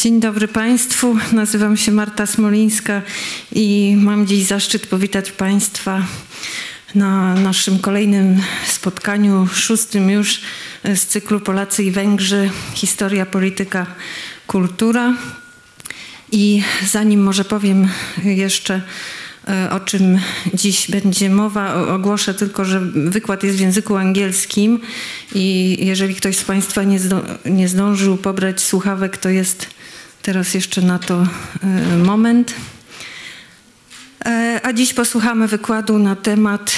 Dzień dobry Państwu. Nazywam się Marta Smolińska i mam dziś zaszczyt powitać Państwa na naszym kolejnym spotkaniu, szóstym już z cyklu Polacy i Węgrzy Historia, Polityka, Kultura. I zanim może powiem jeszcze e, o czym dziś będzie mowa. Ogłoszę tylko, że wykład jest w języku angielskim i jeżeli ktoś z Państwa nie, zdo, nie zdążył pobrać słuchawek, to jest teraz jeszcze na to e, moment. E, a dziś posłuchamy wykładu na temat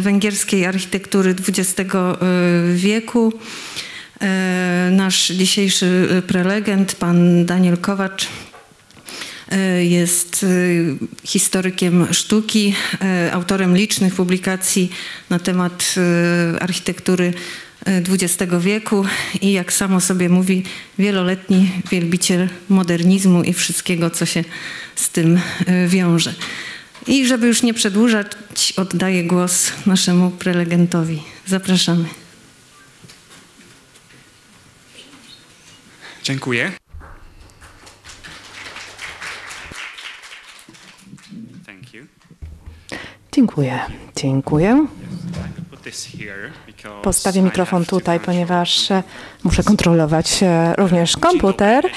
węgierskiej architektury XX wieku. Nasz dzisiejszy prelegent, pan Daniel Kowacz, E, jest e, historykiem sztuki, e, autorem licznych publikacji na temat architektury XX wieku i jak samo sobie mówi, wieloletni wielbiciel modernizmu i wszystkiego, co się z tym wiąże. I żeby już nie przedłużać, oddaję głos naszemu prelegentowi. Zapraszamy. Dziękuję. Dziękuję. Dziękuję. Postawię mikrofon tutaj, ponieważ e, muszę kontrolować e, również komputer.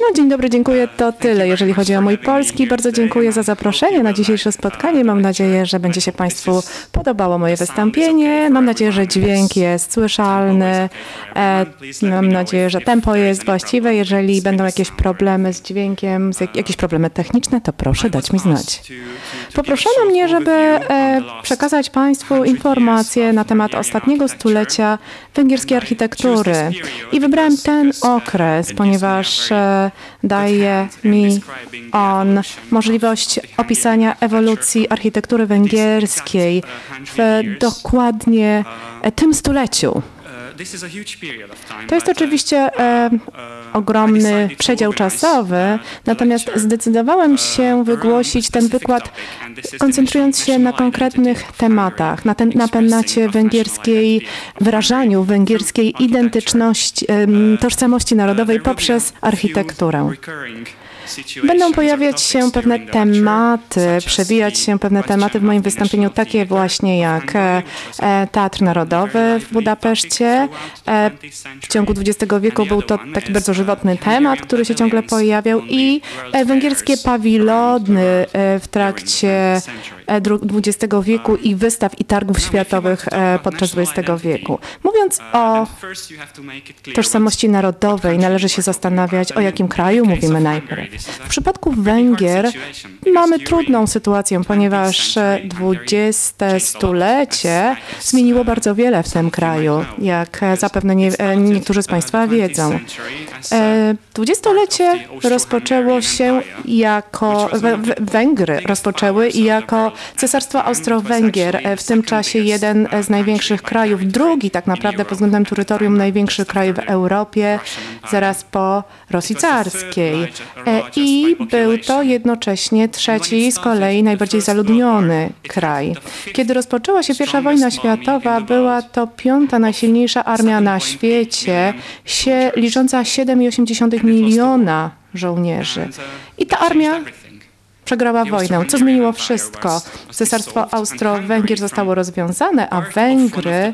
No, dzień dobry, dziękuję. To tyle, jeżeli chodzi o mój polski. Bardzo dziękuję za zaproszenie na dzisiejsze spotkanie. Mam nadzieję, że będzie się Państwu podobało moje wystąpienie. Mam nadzieję, że dźwięk jest słyszalny. E, mam nadzieję, że tempo jest właściwe. Jeżeli będą jakieś problemy z dźwiękiem, jakieś problemy techniczne, to proszę dać mi znać. Poproszono mnie, żeby e, przekazać Państwu informacje na temat ostatniego stulecia węgierskiej architektury. I wybrałem ten okres, ponieważ e, daje mi on możliwość opisania ewolucji architektury węgierskiej w dokładnie tym stuleciu. To jest oczywiście e, ogromny przedział czasowy, natomiast zdecydowałem się wygłosić ten wykład koncentrując się na konkretnych tematach, na, ten, na temacie węgierskiej, wyrażaniu węgierskiej identyczności, tożsamości narodowej poprzez architekturę. Będą pojawiać się pewne tematy, przewijać się pewne tematy w moim wystąpieniu, takie właśnie jak e, e, Teatr Narodowy w Budapeszcie. E, w ciągu XX wieku był to taki bardzo żywotny temat, który się ciągle pojawiał i węgierskie pawilony w trakcie XX wieku i wystaw i targów światowych podczas XX wieku. Mówiąc o tożsamości narodowej, należy się zastanawiać, o jakim kraju mówimy najpierw. W przypadku Węgier mamy trudną sytuację, ponieważ XX stulecie zmieniło bardzo wiele w tym kraju, jak zapewne nie, niektórzy z Państwa wiedzą. Dwudziestolecie rozpoczęło się jako, Węgry rozpoczęły jako Cesarstwo Austro-Węgier, w tym czasie jeden z największych krajów, drugi tak naprawdę pod względem terytorium największy kraj w Europie, zaraz po Rosji carskiej. I był to jednocześnie trzeci z kolei najbardziej zaludniony kraj. Kiedy rozpoczęła się I wojna światowa, była to piąta najsilniejsza armia na świecie, się, licząca 7,8 miliona żołnierzy. I ta armia przegrała wojnę, co zmieniło wszystko. Cesarstwo Austro-Węgier zostało rozwiązane, a Węgry e,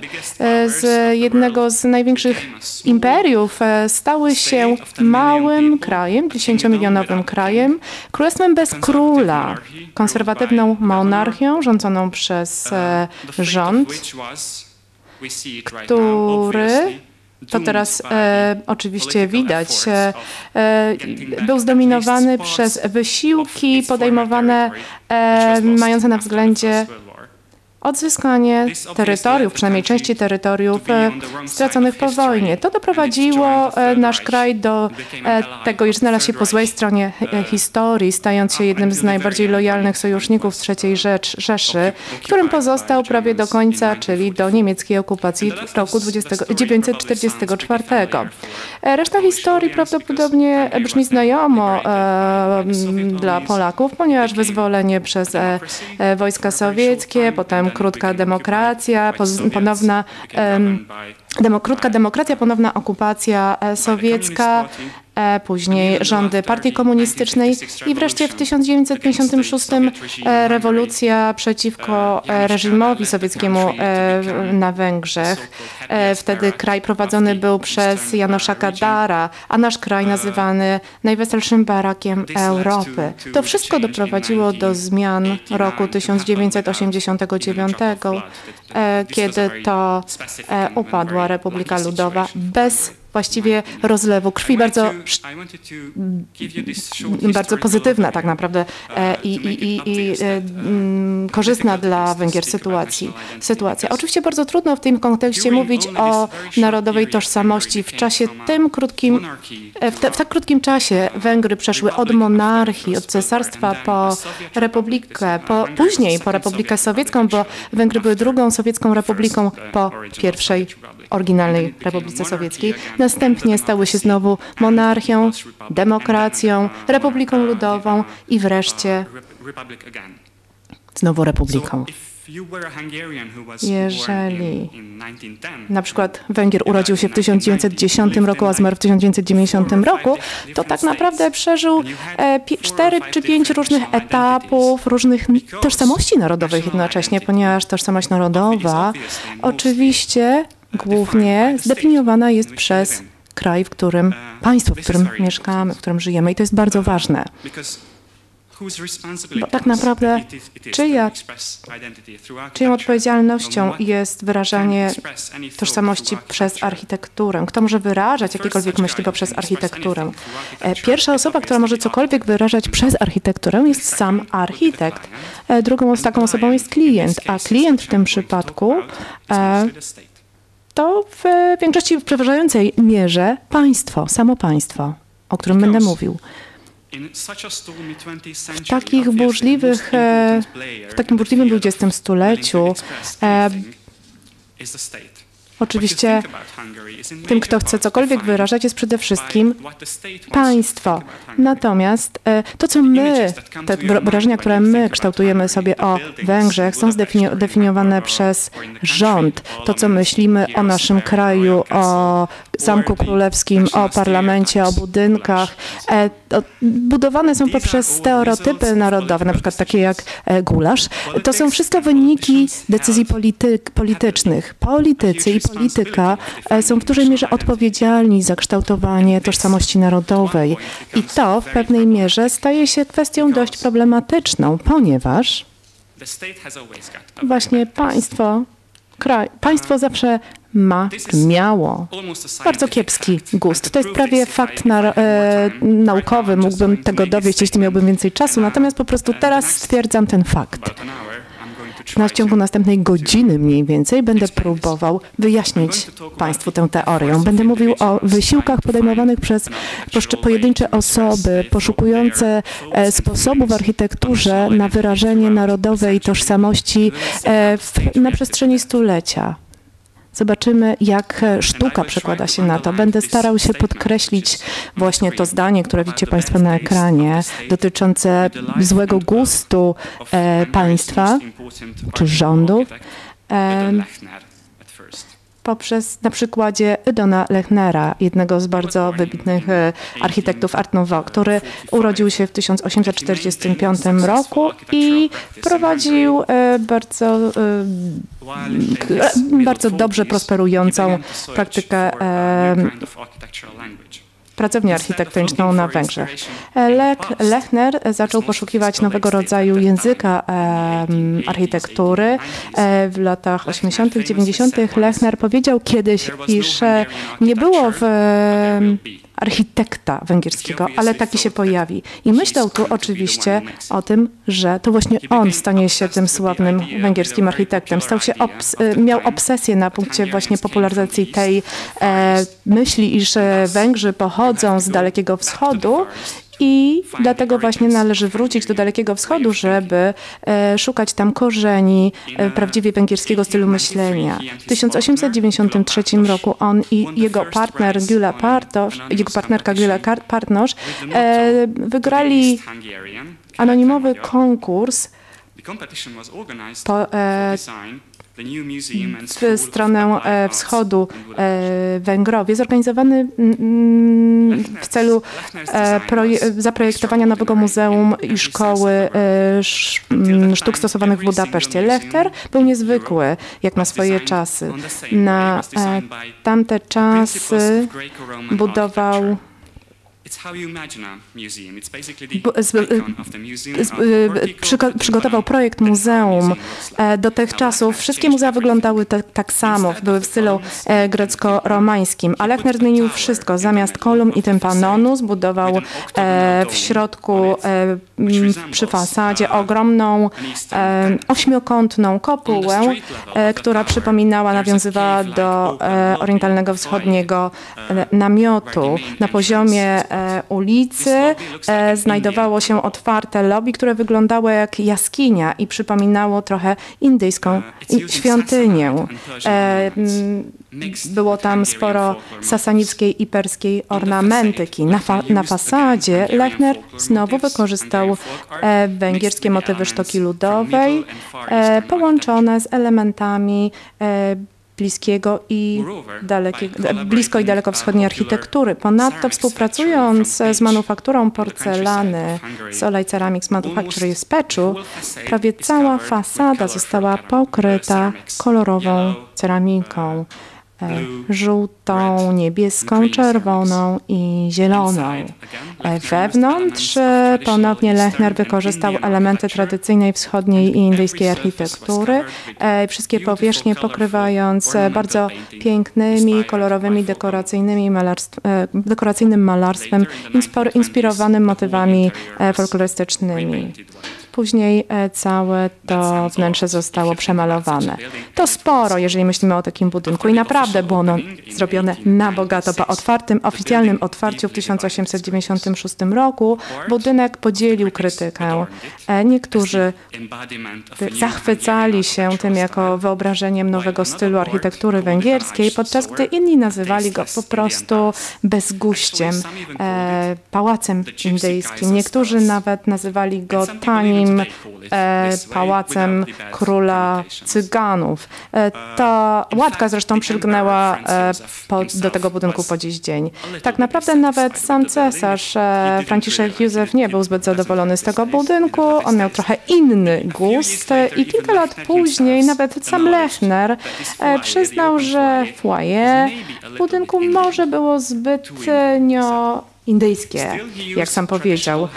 z jednego z największych imperiów e, stały się małym krajem, dziesięciomilionowym krajem, królestwem bez króla, konserwatywną monarchią rządzoną przez e, rząd, który to teraz e, oczywiście widać, e, e, był zdominowany przez wysiłki podejmowane e, mające na względzie odzyskanie terytoriów, przynajmniej części terytoriów e, straconych po wojnie. To doprowadziło e, nasz kraj do e, tego, iż znalazł się po złej stronie historii, stając się jednym z najbardziej lojalnych sojuszników III Rzeszy, którym pozostał prawie do końca, czyli do niemieckiej okupacji w roku 1944. E, Reszta historii prawdopodobnie brzmi znajomo e, dla Polaków, ponieważ wyzwolenie przez e, e, wojska sowieckie, potem krótka demokracja, ponowna krótka demokracja, ponowna okupacja e, sowiecka, później rządy partii komunistycznej i wreszcie w 1956 e, rewolucja przeciwko e, reżimowi sowieckiemu e, na Węgrzech. E, Wtedy kraj prowadzony był przez Janosza Kadara, a nasz kraj nazywany najweselszym barakiem Europy. To wszystko doprowadziło do zmian roku 1989, e, kiedy to e, upadła Republika Ludowa bez właściwie rozlewu krwi, bardzo, bardzo pozytywna tak naprawdę e, i, i, i, i e, mm, korzystna dla Węgier sytuacji, sytuacja. Oczywiście bardzo trudno w tym kontekście mówić o narodowej tożsamości w czasie tym krótkim, e, w, te, w tak krótkim czasie Węgry przeszły od monarchii, od cesarstwa po republikę, po, później po Republikę Sowiecką, bo Węgry były drugą sowiecką republiką po pierwszej oryginalnej Republice Sowieckiej. Następnie stały się znowu monarchią, demokracją, republiką ludową i wreszcie znowu republiką. Jeżeli na przykład Węgier urodził się w 1910 roku, a zmarł w 1990 roku, to tak naprawdę przeżył e, cztery czy pięć różnych etapów, różnych tożsamości narodowych jednocześnie, ponieważ tożsamość narodowa oczywiście głównie zdefiniowana jest przez kraj, w którym, państwo, w którym mieszkamy, w którym żyjemy i to jest bardzo ważne. Bo tak naprawdę czyja, czyją odpowiedzialnością jest wyrażanie tożsamości przez architekturę? Kto może wyrażać jakiekolwiek myśli poprzez architekturę? E, Pierwsza osoba, która może cokolwiek wyrażać przez architekturę jest sam architekt. E, Drugą taką osobą jest klient, a klient w tym przypadku e, to w większości w przeważającej mierze państwo, samo państwo, o którym będę mówił. W takich burzliwych, e, w takim burzliwym XX stuleciu oczywiście tym, kto chce cokolwiek wyrażać, jest przede wszystkim państwo. Natomiast e, to, co my, te wrażenia, które my kształtujemy sobie o Węgrzech, są zdefiniowane przez rząd. To, co myślimy o naszym kraju, o Zamku Królewskim, o parlamencie, o budynkach, e, budowane są poprzez stereotypy narodowe, na przykład takie jak e, gulasz. To są wszystko wyniki decyzji politycznych. Politycy i polityka e, są w dużej mierze odpowiedzialni za kształtowanie tożsamości narodowej. I to w pewnej mierze staje się kwestią dość problematyczną, ponieważ właśnie państwo, kraj, państwo zawsze ma, miało bardzo kiepski gust. To jest prawie fakt na, e, naukowy, mógłbym tego dowieść, jeśli miałbym więcej czasu, natomiast po prostu teraz stwierdzam ten fakt. Na w ciągu następnej godziny mniej więcej będę próbował wyjaśnić Państwu tę teorię. Będę mówił o wysiłkach podejmowanych przez pojedyncze osoby poszukujące e, sposobu w architekturze na wyrażenie narodowej tożsamości e, na przestrzeni stulecia. Zobaczymy, jak sztuka przekłada się na to. Będę starał się podkreślić właśnie to zdanie, które widzicie Państwo na ekranie, dotyczące złego gustu e, państwa czy rządów. E, poprzez na przykładzie Ydona Lechnera, jednego z bardzo wybitnych architektów Art Nouveau, który urodził się w 1845 roku i prowadził bardzo, bardzo dobrze prosperującą praktykę pracownię architektoniczną na Węgrzech. Lech, Lechner zaczął poszukiwać nowego rodzaju języka e, architektury. E, w latach 80., 90. Lechner powiedział kiedyś, iż nie było w e, architekta węgierskiego, ale taki się pojawi. I myślał tu oczywiście o tym, że to właśnie on stanie się tym sławnym węgierskim architektem. Stał się obs miał obsesję na punkcie właśnie popularyzacji tej e, myśli, iż Węgrzy pochodzą z Dalekiego Wschodu I dlatego właśnie należy wrócić do Dalekiego Wschodu, żeby e, szukać tam korzeni e, prawdziwie węgierskiego stylu myślenia. W 1893 roku on i jego partner Gyula Partosz, jego partnerka Gyula Partnosz e, wygrali anonimowy konkurs e, w stronę e, wschodu e, Węgrowie, zorganizowany mm, w celu e, zaprojektowania nowego muzeum i szkoły mm, sztuk stosowanych w Budapeszcie. Lechter był niezwykły, jak na swoje czasy. Na tamte czasy budował przygotował projekt muzeum e, do tych czasów. Wszystkie muzea wyglądały tak samo, były w stylu e, grecko-romańskim. A Lechner zmienił wszystko. Zamiast kolumn i tympanonu zbudował e, w środku przy fasadzie ogromną ośmiokątną kopułę, która przypominała, nawiązywała do orientalnego wschodniego namiotu. Na poziomie ulicy e, znajdowało się otwarte lobby, które wyglądało jak jaskinia i przypominało trochę indyjską świątynię. E, było tam sporo sasanickiej i perskiej ornamentyki. Na, fa na fasadzie Lechner znowu wykorzystał e, węgierskie motywy sztoki ludowej, połączone z elementami bliskiego i dalekiego, blisko i dalekowschodniej architektury. Ponadto współpracując z manufakturą porcelany Solaj Ceramics Manufacturing z Peczu, prawie cała fasada została pokryta kolorową ceramiką. E, żółtą, niebieską, czerwoną i zieloną. E, wewnątrz e, ponownie Lechner wykorzystał elementy tradycyjnej wschodniej i indyjskiej architektury, wszystkie powierzchnie pokrywając bardzo pięknymi, kolorowymi, dekoracyjnymi malarstw, dekoracyjnym malarstwem inspirowanym motywami folklorystycznymi. Później e, całe to wnętrze zostało przemalowane. To sporo, jeżeli myślimy o takim budynku i naprawdę było ono zrobione na bogato. Po otwartym, oficjalnym otwarciu w 1896 roku budynek podzielił krytykę. E, niektórzy zachwycali się tym jako wyobrażeniem nowego stylu architektury węgierskiej, podczas gdy inni nazywali go po prostu bezguściem, e, pałacem indyjskim. Niektórzy nawet nazywali go tanim e, pałacem króla Cyganów. E, ta łatka zresztą przylgnęła e, po, do tego budynku po dziś dzień. Tak naprawdę nawet sam cesarz e, Franciszek Józef nie był zbyt zadowolony z tego budynku. On miał trochę inny gust i kilka lat później nawet sam Lechner e, przyznał, że foyer w budynku może było zbytnio indyjskie, jak sam powiedział.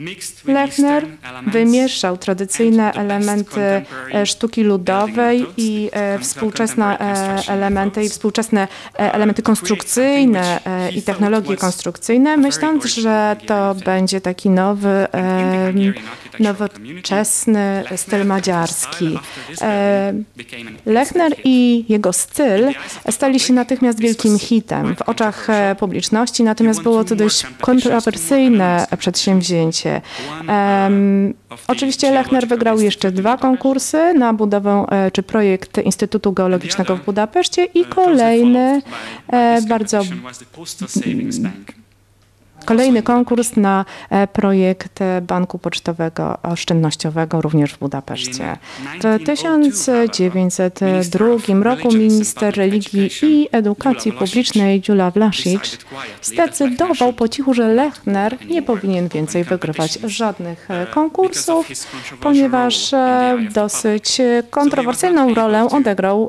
E, Lechner wymieszał tradycyjne elementy e, sztuki ludowej i e, współczesne e, elementy i współczesne elementy konstrukcyjne i technologie konstrukcyjne, myśląc, że to będzie taki nowy, nowoczesny styl madziarski. Lechner i jego styl stali się natychmiast wielkim hitem w oczach publiczności, natomiast było to dość kontrowersyjne przedsięwzięcie. Um, oczywiście Lechner wygrał jeszcze dwa konkursy na budowę e, czy projekt Instytutu Geologicznego w Budapeszcie i kolejny e, bardzo Kolejny konkurs na e, projekt Banku Pocztowego Oszczędnościowego również w Budapeszcie. W 1902 roku minister religii i edukacji publicznej Dziula Vlasic zdecydował po cichu, że Lechner nie powinien więcej wygrywać żadnych e, konkursów, ponieważ e, dosyć kontrowersyjną rolę odegrał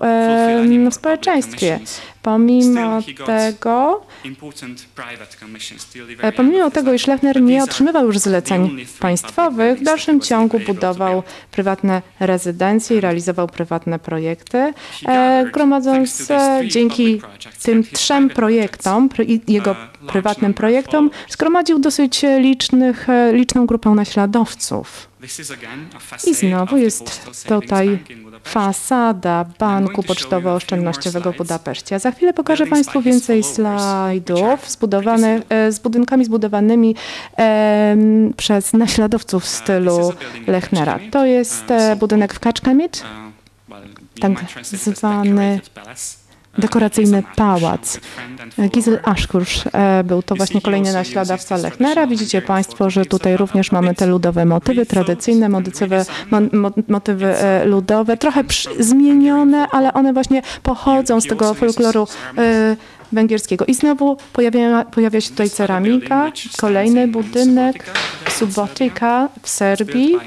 w społeczeństwie. Pomimo tego, e, pomimo tego, iż Lechner nie otrzymywał już zleceń państwowych, w dalszym ciągu budował prywatne rezydencje i realizował prywatne projekty, e, gromadząc e, dzięki tym trzem projektom jego prywatnym projektom, zgromadził dosyć licznych, liczną grupę naśladowców. I znowu jest tutaj fasada Banku Pocztowo-Oszczędnościowego w Budapeszcie. A za chwilę pokażę Państwu więcej slajdów zbudowanych, e, z budynkami zbudowanymi przez naśladowców w stylu Lechnera. To jest e, budynek w Kaczkamit, tak zwany dekoracyjny pałac. Gizel Ashkurz e, był to właśnie kolejny naśladowca Lechnera. Widzicie Państwo, że tutaj również mamy te ludowe motywy, tradycyjne motywy, mo, mo, motywy e, ludowe, trochę zmienione, ale one właśnie pochodzą z tego folkloru e, węgierskiego. I znowu pojawia, pojawia się tutaj ceramika, kolejny budynek, Subotica w Serbii.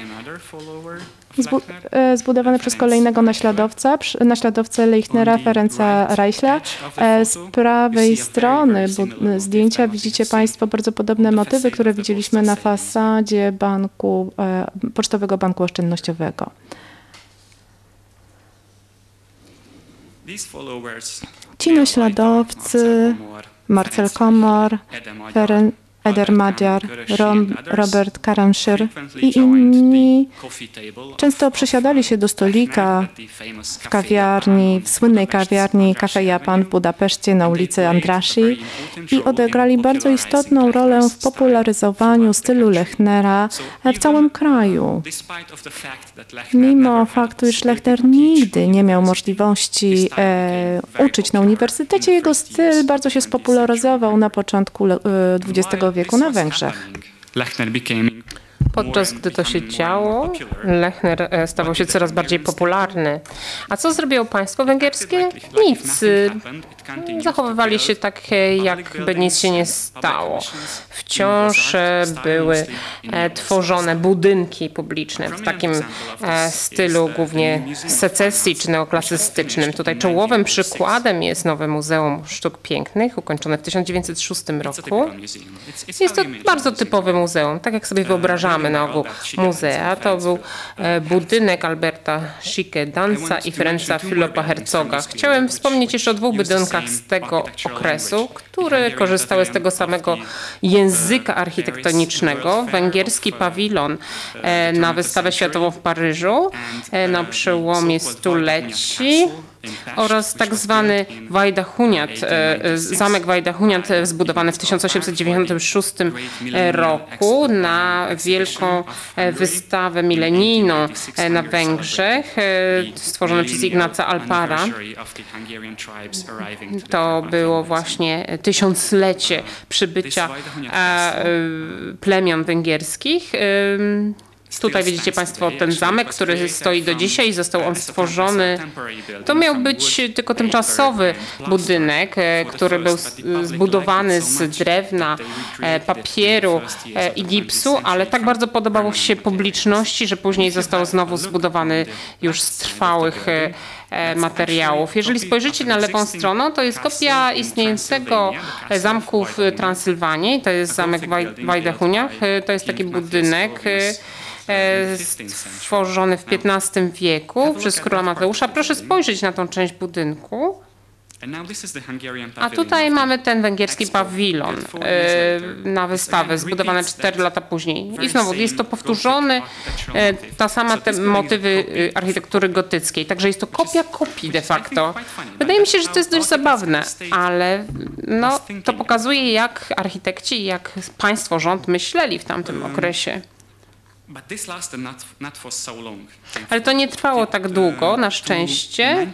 Zbu e, zbudowany przez kolejnego naśladowca, naśladowcę Leichnera, Ferenca Reichla. E, Z prawej strony zdjęcia widzicie Państwo bardzo podobne motywy, które widzieliśmy na fasadzie banku, e, Pocztowego Banku Oszczędnościowego. Ci naśladowcy, Marcel Komor, Ferenc Eder Madziar, Robert Karamszyr i inni często przesiadali się do stolika w kawiarni, w słynnej kawiarni Cafe Japan w Budapeszcie na ulicy Andrasi i odegrali bardzo istotną rolę w popularyzowaniu stylu Lechnera w całym kraju. Mimo faktu, iż Lechner nigdy nie miał możliwości e, uczyć na uniwersytecie, jego styl bardzo się spopularyzował na początku XX wieku wieku na Węgrzech. Podczas gdy to się działo, Lechner e, stawał się coraz bardziej popularny. A co zrobiło państwo węgierskie? Nic. Zachowywali się tak, jakby nic się nie stało. Wciąż e, były e, tworzone budynki publiczne w takim stylu głównie secesji czy neoklasystycznym. Tutaj czołowym przykładem jest nowe Muzeum Sztuk Pięknych, ukończone w 1906 roku. Jest to bardzo typowe muzeum, tak jak sobie wyobrażamy ogół muzea. To był e, budynek Alberta Schicke Danza i Ferenca Filipa Herzoga. Chciałem wspomnieć jeszcze o dwóch budynkach z tego okresu, które korzystały z tego samego języka architektonicznego. Węgierski pawilon e, na wystawę światową w Paryżu e, na przełomie stuleci oraz tak zwany Wajdahuniat, zamek Wajdahuniat zbudowany w 1896 roku na wielką wystawę milenijną na Węgrzech, stworzony przez Ignaca Alpara. To było właśnie tysiąclecie przybycia plemion węgierskich. Tutaj widzicie Państwo ten zamek, który stoi do dzisiaj. Został on stworzony. To miał być tylko tymczasowy budynek, e, który był zbudowany z drewna, e, papieru e, i gipsu, ale tak bardzo podobało się publiczności, że później został znowu zbudowany już z trwałych materiałów. Jeżeli spojrzycie na lewą stronę, to jest kopia istniejącego zamku w Transylwanii. To jest zamek w Wajdechuniach. To jest taki budynek stworzony w XV wieku przez króla Mateusza. Proszę spojrzeć na tą część budynku. A tutaj mamy ten węgierski pawilon e, na wystawę, zbudowany 4 lata później. I znowu jest to powtórzony, e, ta sama te motywy architektury gotyckiej. Także jest to kopia kopii de facto. Wydaje mi się, że to jest dość zabawne, ale no, to pokazuje jak architekci, jak państwo, rząd myśleli w tamtym okresie. Ale to nie trwało tak długo, na szczęście.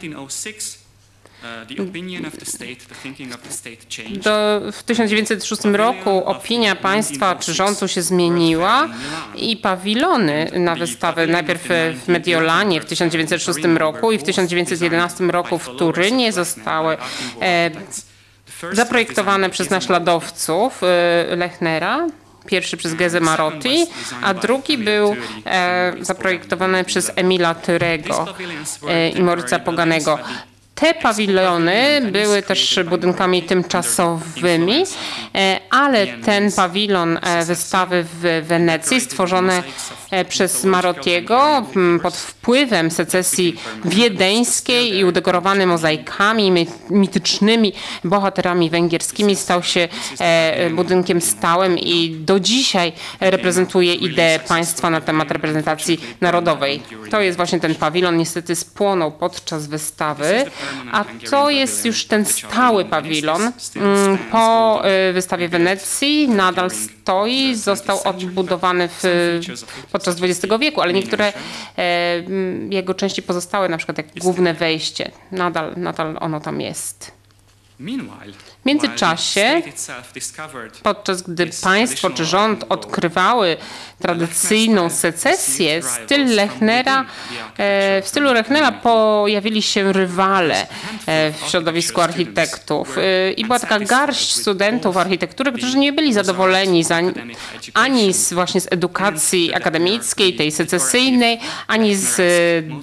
Do, w 1906 roku opinia państwa czy rządu się zmieniła i pawilony na wystawę najpierw w Mediolanie w 1906 roku i w 1911 roku w Turynie zostały e, zaprojektowane przez naśladowców e, Lechnera Pierwszy przez Geze Marotti, a drugi był e, zaprojektowany przez Emila Tyrego e, i Moryca Poganego. Te pawilony były też budynkami tymczasowymi, e, ale ten pawilon e, wystawy w Wenecji stworzony e, przez Marottiego pod wpływem secesji wiedeńskiej i udekorowany mozaikami, mitycznymi bohaterami węgierskimi, stał się budynkiem stałym i do dzisiaj reprezentuje ideę państwa na temat reprezentacji narodowej. To jest właśnie ten pawilon, niestety spłonął podczas wystawy, a to jest już ten stały pawilon. Mm, po e, wystawie Wenecji nadal stoi, został odbudowany w, podczas XX wieku, ale niektóre e, jego części pozostałe, na przykład jak główne wejście, nadal, nadal ono tam jest. W międzyczasie, podczas gdy państwo czy rząd odkrywały tradycyjną secesję, styl Lechnera, e, w stylu Lechnera pojawili się rywale e, w środowisku architektów. E, I była taka garść studentów architektury, którzy nie byli zadowoleni za, ani z, właśnie z edukacji akademickiej, tej secesyjnej, ani z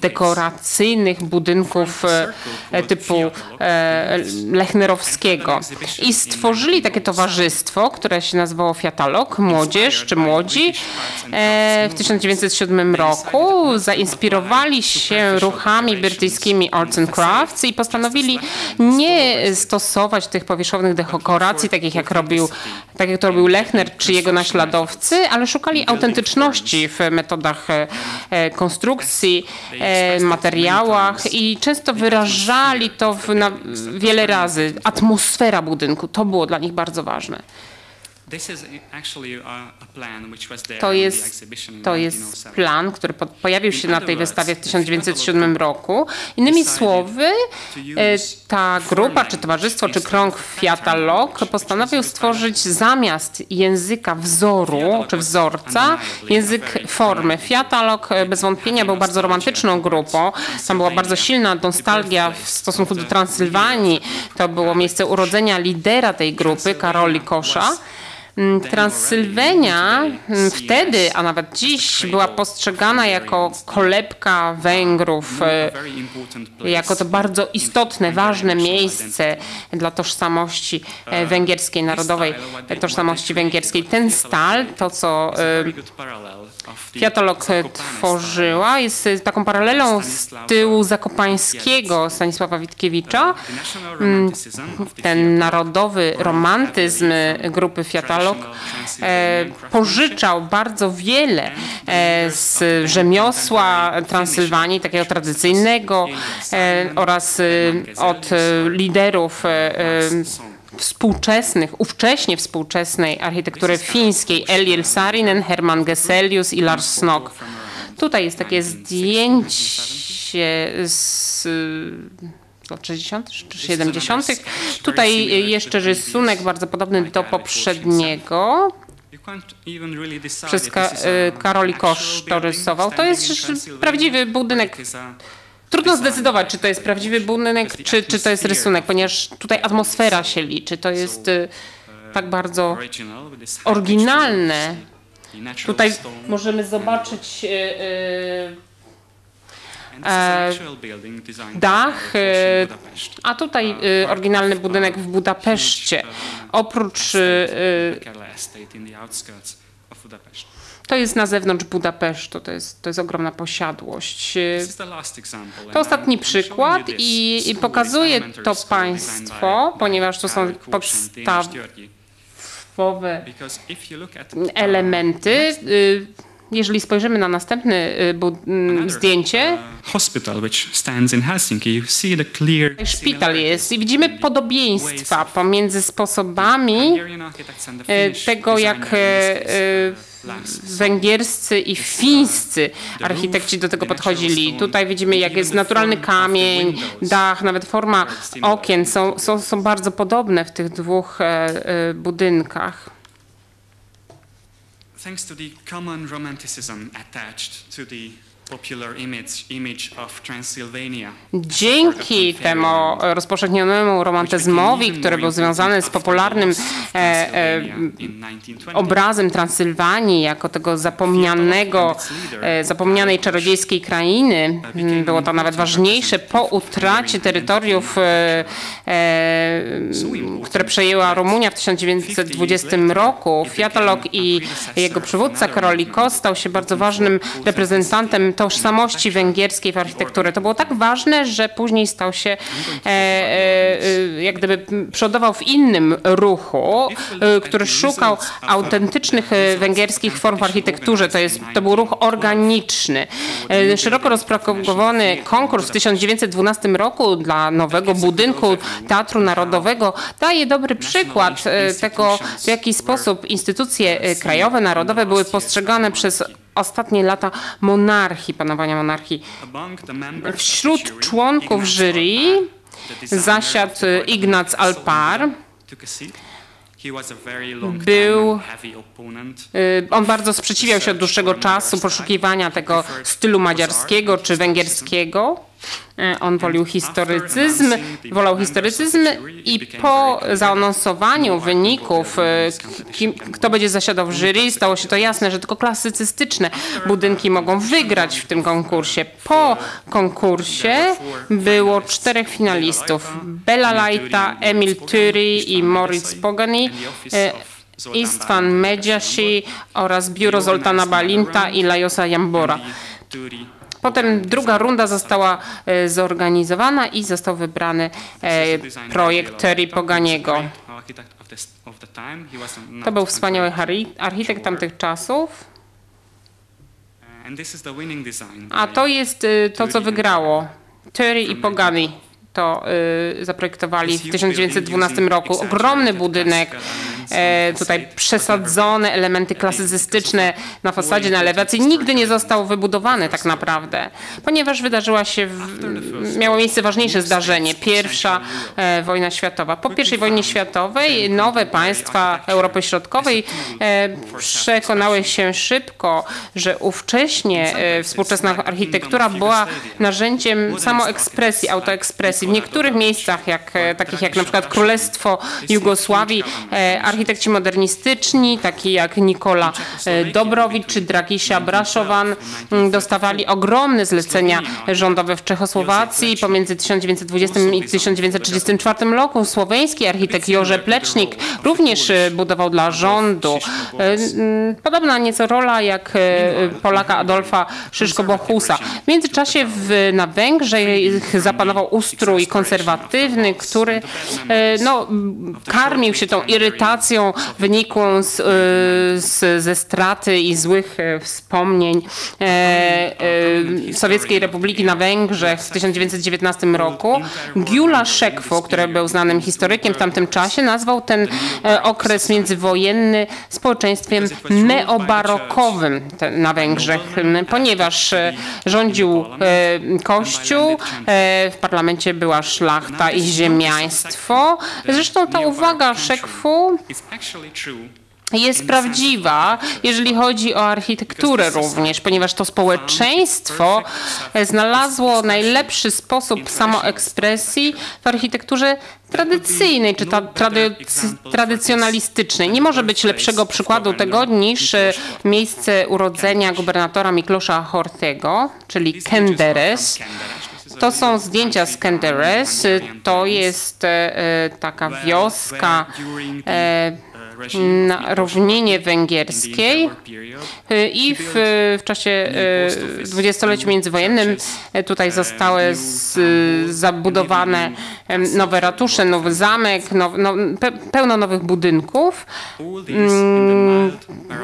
dekoracyjnych budynków typu lechnerowskiego. I stworzyli takie towarzystwo, które się nazywało Fiatalog, Młodzież czy Młodzi e, w 1907 roku. Zainspirowali się ruchami brytyjskimi Arts and Crafts i postanowili nie stosować tych powierzchownych dekoracji, takich jak robił, tak jak to robił Lechner czy jego naśladowcy, ale szukali autentyczności w metodach e, konstrukcji, e, materiałach i często wyrażali to w, na, wiele razy. Atmosfera budynku, to było dla nich bardzo ważne. To jest, to jest plan, który pojawił się na tej wystawie w 1907 roku. Innymi słowy, e, ta grupa, czy towarzystwo, czy krąg Fiata Lok postanowił stworzyć zamiast języka wzoru, czy wzorca, język formy. Fiata Lok e, bez wątpienia był bardzo romantyczną grupą. Tam była bardzo silna nostalgia w stosunku do Transylwanii. To było miejsce urodzenia lidera tej grupy, Karoli Kosza. Mm, Transylwania mm, wtedy, a nawet dziś, była postrzegana jako kolebka Węgrów, e, jako to bardzo istotne, ważne miejsce dla tożsamości e, węgierskiej, narodowej tożsamości węgierskiej. Ten stal, to co Fiatolog e, tworzyła, jest taką paralelą z tyłu Zakopańskiego Stanisława Witkiewicza. Mm, ten narodowy romantyzm grupy Fiatolog e, pożyczał bardzo wiele e, z rzemiosła Transylwanii, takiego tradycyjnego oraz od liderów współczesnych, ówcześnie współczesnej architektury fińskiej Eliel Sarinen, Herman Geselius i Lars Snog. Tutaj jest takie zdjęcie z lat 60. czy 70. Tutaj jeszcze rysunek bardzo podobny do poprzedniego. Przez Ka y, Karoli Kosz to rysował. To jest prawdziwy budynek. Trudno zdecydować, czy to jest prawdziwy budynek, czy, czy to jest rysunek, ponieważ tutaj atmosfera się liczy. To jest y, tak bardzo oryginalne. Tutaj możemy zobaczyć y, E, dach, a tutaj oryginalny budynek w Budapeszcie. Oprócz to jest na zewnątrz Budapesztu, to jest, to jest ogromna posiadłość. To ostatni przykład i, i pokazuje to państwo, ponieważ to są podstawowe elementy jeżeli spojrzymy na następne y, mm, zdjęcie, szpital jest i widzimy podobieństwa pomiędzy sposobami y, tego, jak y, węgierscy i fińscy architekci do tego podchodzili. Tutaj widzimy, jak jest naturalny kamień, dach, nawet forma okien są, są, są bardzo podobne w tych dwóch e, e, budynkach thanks to the common romanticism attached to the Dzięki temu rozpowszechnionemu romantyzmowi, który był związany z popularnym e, e, obrazem Transylwanii jako tego zapomnianego, e, zapomnianej czarodziejskiej krainy, było to nawet ważniejsze po utracie terytoriów, e, e, które przejęła Rumunia w 1920 roku. Fiatalog i jego przywódca Karoliko stał się bardzo ważnym reprezentantem tożsamości węgierskiej w architekturze. To było tak ważne, że później stał się e, e, jak gdyby przodował w innym ruchu, e, który szukał autentycznych e, węgierskich form w architekturze. To, jest, to był ruch organiczny. E, szeroko rozpropagowany konkurs w 1912 roku dla nowego budynku Teatru Narodowego daje dobry przykład e, tego, w jaki sposób instytucje krajowe, narodowe były postrzegane przez ostatnie lata monarchii, panowania monarchii. Wśród członków jury zasiadł Ignac Alpar. Był, y, on bardzo sprzeciwiał się od dłuższego czasu poszukiwania tego stylu madziarskiego czy węgierskiego. E, on wolił historycyzm, wolał historycyzm i po zaanonsowaniu wyników, e, kim, kto będzie zasiadał w jury, stało się to jasne, że tylko klasycystyczne budynki mogą wygrać w tym konkursie. Po konkursie było czterech finalistów. Bela Lajta, Emil Turi i Moritz Pogani. E, Istvan Medjasi oraz biuro Zoltana Balinta i Lajosa Jambora. Potem druga runda została e, zorganizowana i został wybrany e, projekt Terry Poganiego. To był wspaniały architekt tamtych czasów. A to jest e, to, co wygrało. Terry i Pogani to y, zaprojektowali w 1912 roku. Ogromny budynek, e, tutaj przesadzone elementy klasycystyczne na fasadzie, na elewacji. Nigdy nie został wybudowany tak naprawdę, ponieważ wydarzyła się, miało miejsce ważniejsze zdarzenie. Pierwsza e, wojna światowa. Po pierwszej wojnie światowej nowe państwa Europy Środkowej e, przekonały się szybko, że ówcześnie współczesna architektura była narzędziem samoekspresji, autoekspresji. W niektórych miejscach, jak, e, takich jak na przykład Królestwo Jugosławii, e, architekci modernistyczni, taki jak Nikola e, Dobrowicz czy Dragisia Braszowan, dostawali ogromne zlecenia rządowe w Czechosłowacji. Pomiędzy 1920 i 1934 roku słoweński architekt Jorze Plecznik również budował dla rządu. Podobna nieco rola jak Polaka Adolfa Szyszko-Bochusa. W międzyczasie w, na Węgrzech zapanował ustrój konserwatywny, który no, karmił się tą irytacją wynikłą z, z, ze straty i złych wspomnień Sowieckiej Republiki na Węgrzech w 1919 roku. Giula Szekwo, który był znanym historykiem w tamtym czasie, nazwał ten okres międzywojenny społeczeństwem neobarokowym na Węgrzech, ponieważ rządził Kościół, w parlamencie była szlachta i ziemiaństwo. Zresztą ta uwaga Szekwu jest prawdziwa, jeżeli chodzi o architekturę również, ponieważ to społeczeństwo znalazło najlepszy sposób samoekspresji w architekturze tradycyjnej czy ta tradyc tradycjonalistycznej. Nie może być lepszego przykładu tego niż miejsce urodzenia gubernatora Miklosza Hortego, czyli Kenderes. To są zdjęcia z Kenderes. To jest e, taka wioska e, na równinie węgierskiej i w, w czasie dwudziestoleciu międzywojennym tutaj zostały z, zabudowane nowe ratusze, nowy zamek, now, no, pełno nowych budynków,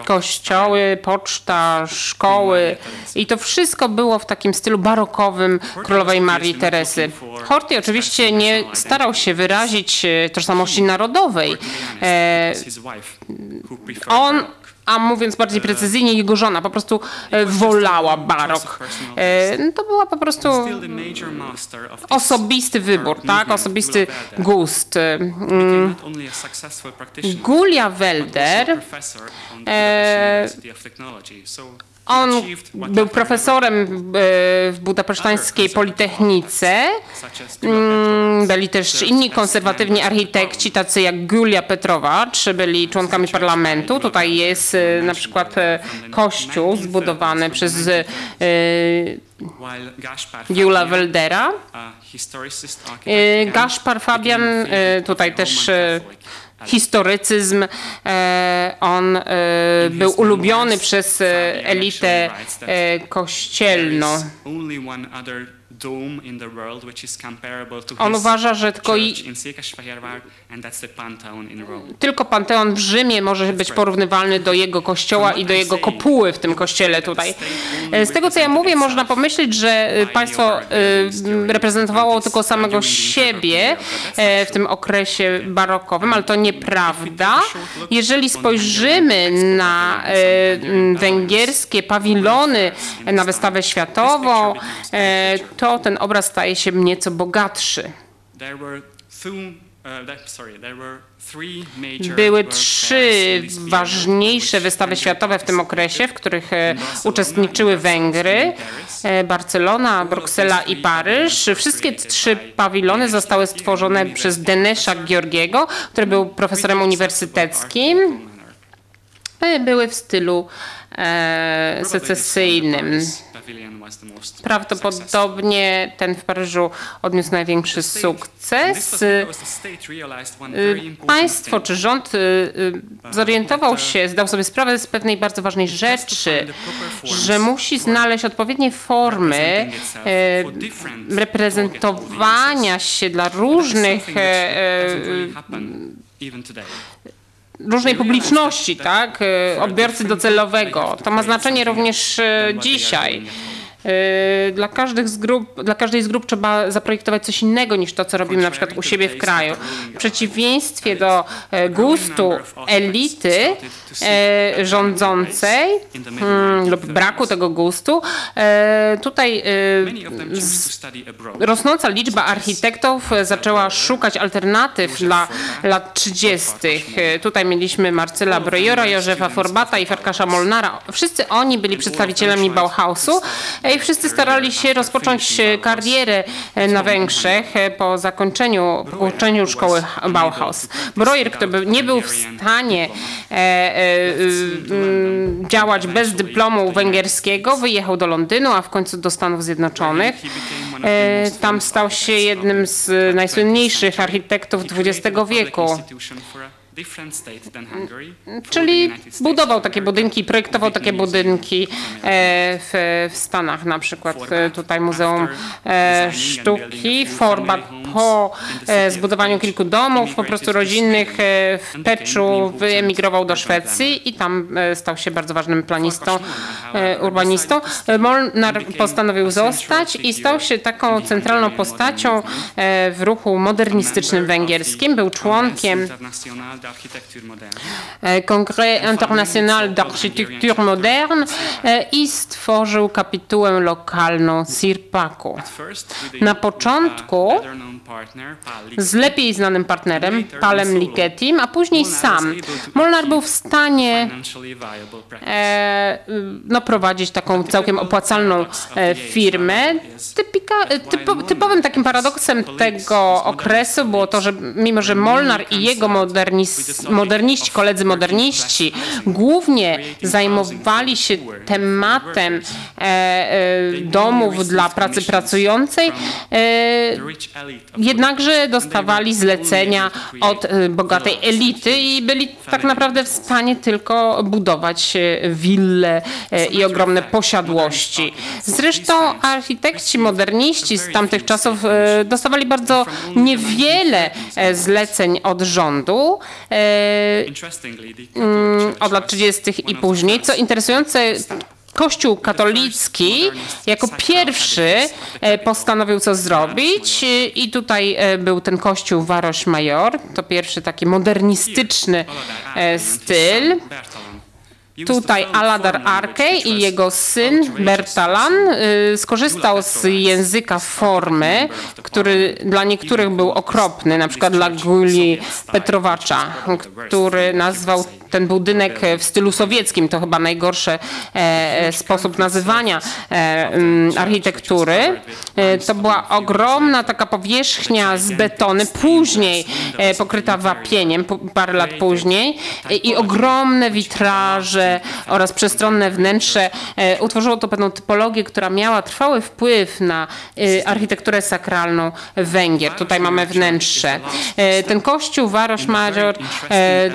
kościoły, poczta, szkoły. i to wszystko było w takim stylu barokowym królowej Marii Teresy. Horty oczywiście nie starał się wyrazić tożsamości narodowej. On, a mówiąc bardziej precyzyjnie, jego żona po prostu wolała barok. To była po prostu osobisty wybór, tak? Osobisty gust. Gulia Welder on był profesorem w budapesztańskiej Politechnice. Mm, byli też inni konserwatywni architekci, tacy jak Gulia Petrowacz, byli członkami parlamentu. Tutaj jest e, na przykład e, kościół zbudowany przez Giula Weldera. Gaspar Fabian tutaj też historycyzm. E, on e, był ulubiony przez e, elitę kościelną. On uważa, że tylko, i, tylko Panteon w Rzymie może być porównywalny do jego kościoła i do jego kopuły w tym kościele tutaj. E, Z tego co ja mówię, można pomyśleć, że e, państwo e, reprezentowało tylko samego siebie w tym okresie barokowym, ale to nieprawda. Jeżeli spojrzymy na węgierskie pawilony na wystawę światową, e, to ten obraz staje się nieco bogatszy. Były trzy ważniejsze wystawy światowe w tym okresie, w których e, uczestniczyły Węgry, e, Barcelona, Bruksela i Paryż. Wszystkie trzy pawilony zostały stworzone przez Denesza Georgiego, który był profesorem uniwersyteckim. E, Były w stylu secesyjnym. Prawdopodobnie ten w Paryżu odniósł największy sukces. Y, Państwo czy rząd y, y, zorientował się, zdał sobie sprawę z pewnej bardzo ważnej rzeczy, że musi znaleźć odpowiednie formy reprezentowania się dla różnych różnej publiczności, tak, e, odbiorcy docelowego. To ma znaczenie również e, dzisiaj. E, Dla, każdych z grup, dla każdej z grup trzeba zaprojektować coś innego niż to, co robimy na przykład u siebie w kraju. W przeciwieństwie do e, gustu elity e, rządzącej mm, lub braku tego gustu, e, tutaj rosnąca liczba architektów zaczęła szukać alternatyw dla lat 30. E, Tutaj mieliśmy Marcela Brojora, Józefa Forbata i Farkasza Molnara. Wszyscy oni byli przedstawicielami Bauhausu wszyscy starali się rozpocząć e, karierę e, na Węgrzech e, po zakończeniu, po ukończeniu szkoły Bauhaus. Breuer, który nie był w stanie działać bez dyplomu węgierskiego, wyjechał do Londynu, a w końcu do Stanów Zjednoczonych. Tam stał się jednym z najsłynniejszych architektów XX wieku. Czyli budował takie budynki, projektował takie budynki e, w, Stanach, na przykład e, tutaj Muzeum e, Sztuki. Forbat po zbudowaniu kilku domów, po prostu rodzinnych w Peczu wyemigrował do Szwecji i tam stał się bardzo ważnym planistą, urbanistą. Molnar postanowił zostać i stał się taką centralną postacią w ruchu modernistycznym węgierskim. Był członkiem e, Congrès International d'Architecture Moderne e, i stworzył kapitułę lokalną Sirpaku. Na początku z lepiej znanym partnerem, Palem Liketim, a później sam. Molnar był w stanie e, no, prowadzić taką całkiem opłacalną e, firmę. Typika, e, typo, typowym takim paradoksem tego okresu było to, że mimo, że Molnar i jego modernis, moderniści, koledzy moderniści głównie zajmowali się tematem e, e, domów dla pracy pracującej, e, jednakże dostawali zlecenia od bogatej elity i byli tak naprawdę w stanie tylko budować wille i ogromne posiadłości. Zresztą architekci moderniści z tamtych czasów dostawali bardzo niewiele zleceń od rządu od lat 30. i później. Co interesujące, Kościół katolicki jako pierwszy e, postanowił co zrobić e, i tutaj e, był ten kościół Varoš Major, to pierwszy taki modernistyczny e, styl. Tutaj Aladar Arkej i jego syn Bertalan y, skorzystał z języka formy, który dla niektórych był okropny, na przykład dla Guli Petrowacza, który nazwał ten budynek w stylu sowieckim, to chyba najgorszy sposób nazywania architektury. To była ogromna taka powierzchnia z betony, później pokryta wapieniem, parę lat później i ogromne witraże oraz przestronne wnętrze. Utworzyło to pewną typologię, która miała trwały wpływ na architekturę sakralną Węgier. Tutaj mamy wnętrze. Ten kościół Varos Major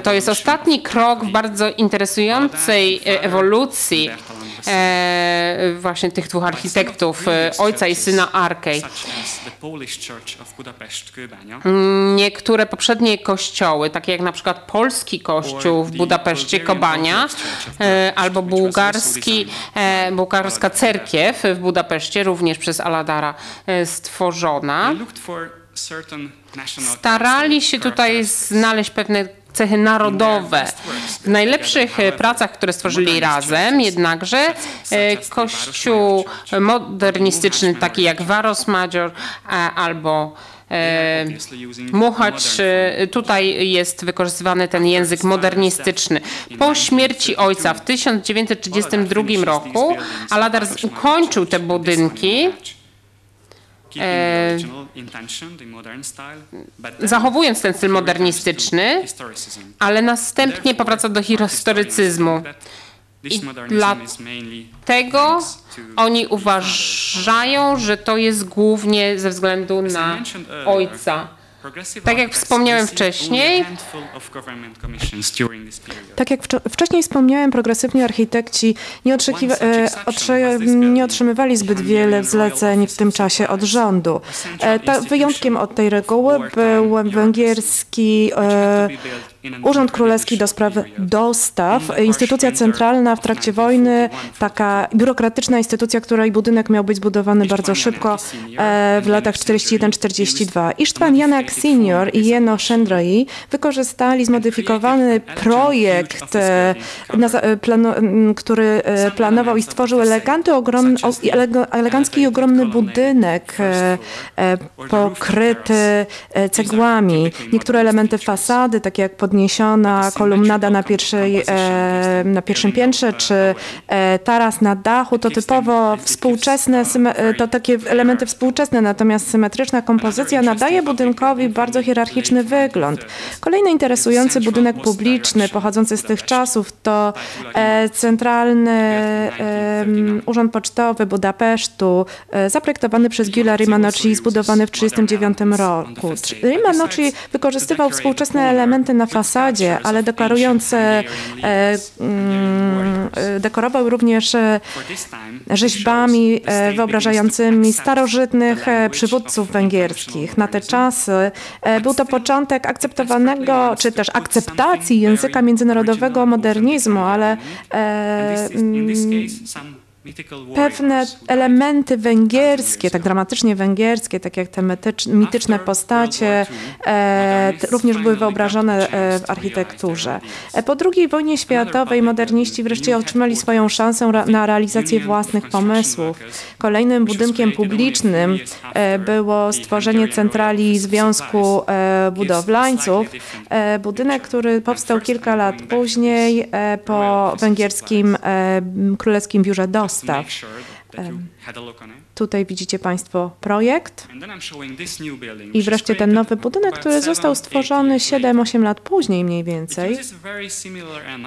to jest ostatni krok w bardzo interesującej ewolucji właśnie tych dwóch architektów, ojca i syna Arkej. Niektóre poprzednie kościoły, takie jak na przykład polski kościół w Budapeszcie, Kobania, albo bułgarski, bułgarska cerkiew w Budapeszcie, również przez Aladara stworzona. Starali się tutaj znaleźć pewne cechy narodowe. W najlepszych pracach, które stworzyli razem, jednakże kościół modernistyczny, taki jak Varos Major albo Muchacz, tutaj jest wykorzystywany ten język modernistyczny. Po śmierci ojca w 1932 roku Aladar ukończył te budynki E, zachowując ten styl modernistyczny, ale następnie powraca do historycyzmu. I dlatego oni uważają, że to jest głównie ze względu na ojca. Tak jak wspomniałem wcześniej, tak jak wcześniej wspomniałem, progresywni architekci nie, e, nie, otrzymywali zbyt wiele zleceń w tym czasie od rządu. E, ta, wyjątkiem od tej reguły był węgierski e, Urząd Królewski do Spraw Dostaw, instytucja centralna w trakcie wojny, taka biurokratyczna instytucja, której budynek miał być zbudowany bardzo szybko w latach 41-42. Isztwan Janak Senior i Jeno Shendroi wykorzystali zmodyfikowany projekt, e, e, który e, planował i stworzył eleganty, elegancki i ogromny budynek pokryty cegłami. Niektóre elementy fasady, takie jak podniesiona kolumnada na, pierwszej, na pierwszym piętrze, czy taras na dachu, to typowo współczesne, to takie elementy współczesne, natomiast symetryczna kompozycja nadaje budynkowi bardzo hierarchiczny wygląd. Kolejny interesujący budynek publiczny pochodzący z tych czasów to e, Centralny Urząd Pocztowy Budapesztu, e, zaprojektowany przez Gila Rimanocci i zbudowany w 1939 roku. Rimanocci wykorzystywał współczesne elementy na fasadzie, ale dekorując, e, mm, dekorował również rzeźbami wyobrażającymi starożytnych przywódców węgierskich. Na te czasy E, był to początek akceptowanego, czy też akceptacji języka międzynarodowego modernizmu, ale e, pewne elementy węgierskie, tak dramatycznie węgierskie, tak jak te mityczne postacie, e, również były wyobrażone e, w architekturze. E, po II wojnie światowej moderniści wreszcie otrzymali swoją szansę na realizację własnych pomysłów. Kolejnym budynkiem publicznym było stworzenie centrali Związku Budowlańców. Budynek, który powstał kilka lat później po węgierskim Królewskim Biurze DOS dostaw. Tutaj widzicie Państwo projekt. I wreszcie ten nowy budynek, który został stworzony 7-8 lat później mniej więcej.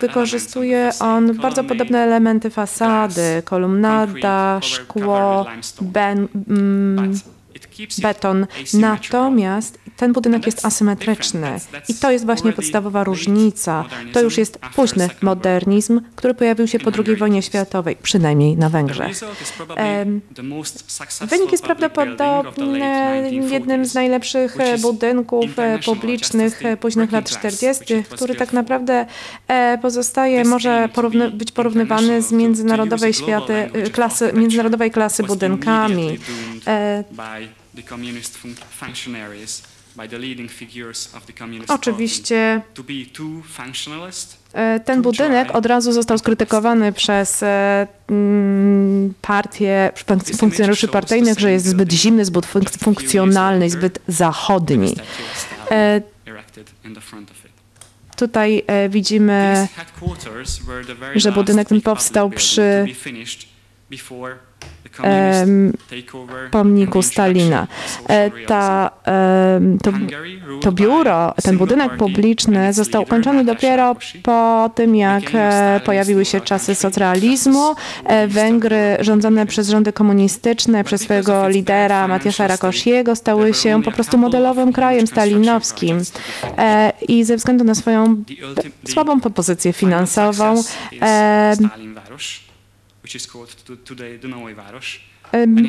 Wykorzystuje on bardzo podobne elementy fasady, kolumnada, szkło, ben, mm, beton. Natomiast ten budynek jest asymetryczny i to jest właśnie podstawowa różnica. To już jest późny modernizm, który pojawił się po II wojnie światowej, przynajmniej na Węgrzech. Wynik jest prawdopodobnie jednym z najlepszych budynków publicznych późnych lat 40., który tak naprawdę e, pozostaje, może porówny, być porównywany z międzynarodowej, światy, klasy, międzynarodowej klasy budynkami. E, Oczywiście e, ten budynek od razu został skrytykowany przez e, mm, partię, funkcjonariuszy partyjnych, że jest zbyt zimny, zbyt funkcjonalny, zbyt zachodni. Tutaj e, widzimy, że budynek ten powstał przy pomniku Stalina. E, Ta, to, to biuro, ten budynek publiczny został ukończony dopiero po tym, jak e, pojawiły się czasy socjalizmu. E, Węgry rządzone przez rządy komunistyczne, przez swojego lidera Matiasza Rakosziego stały się po prostu modelowym krajem stalinowskim. I ze względu na swoją słabą pozycję finansową,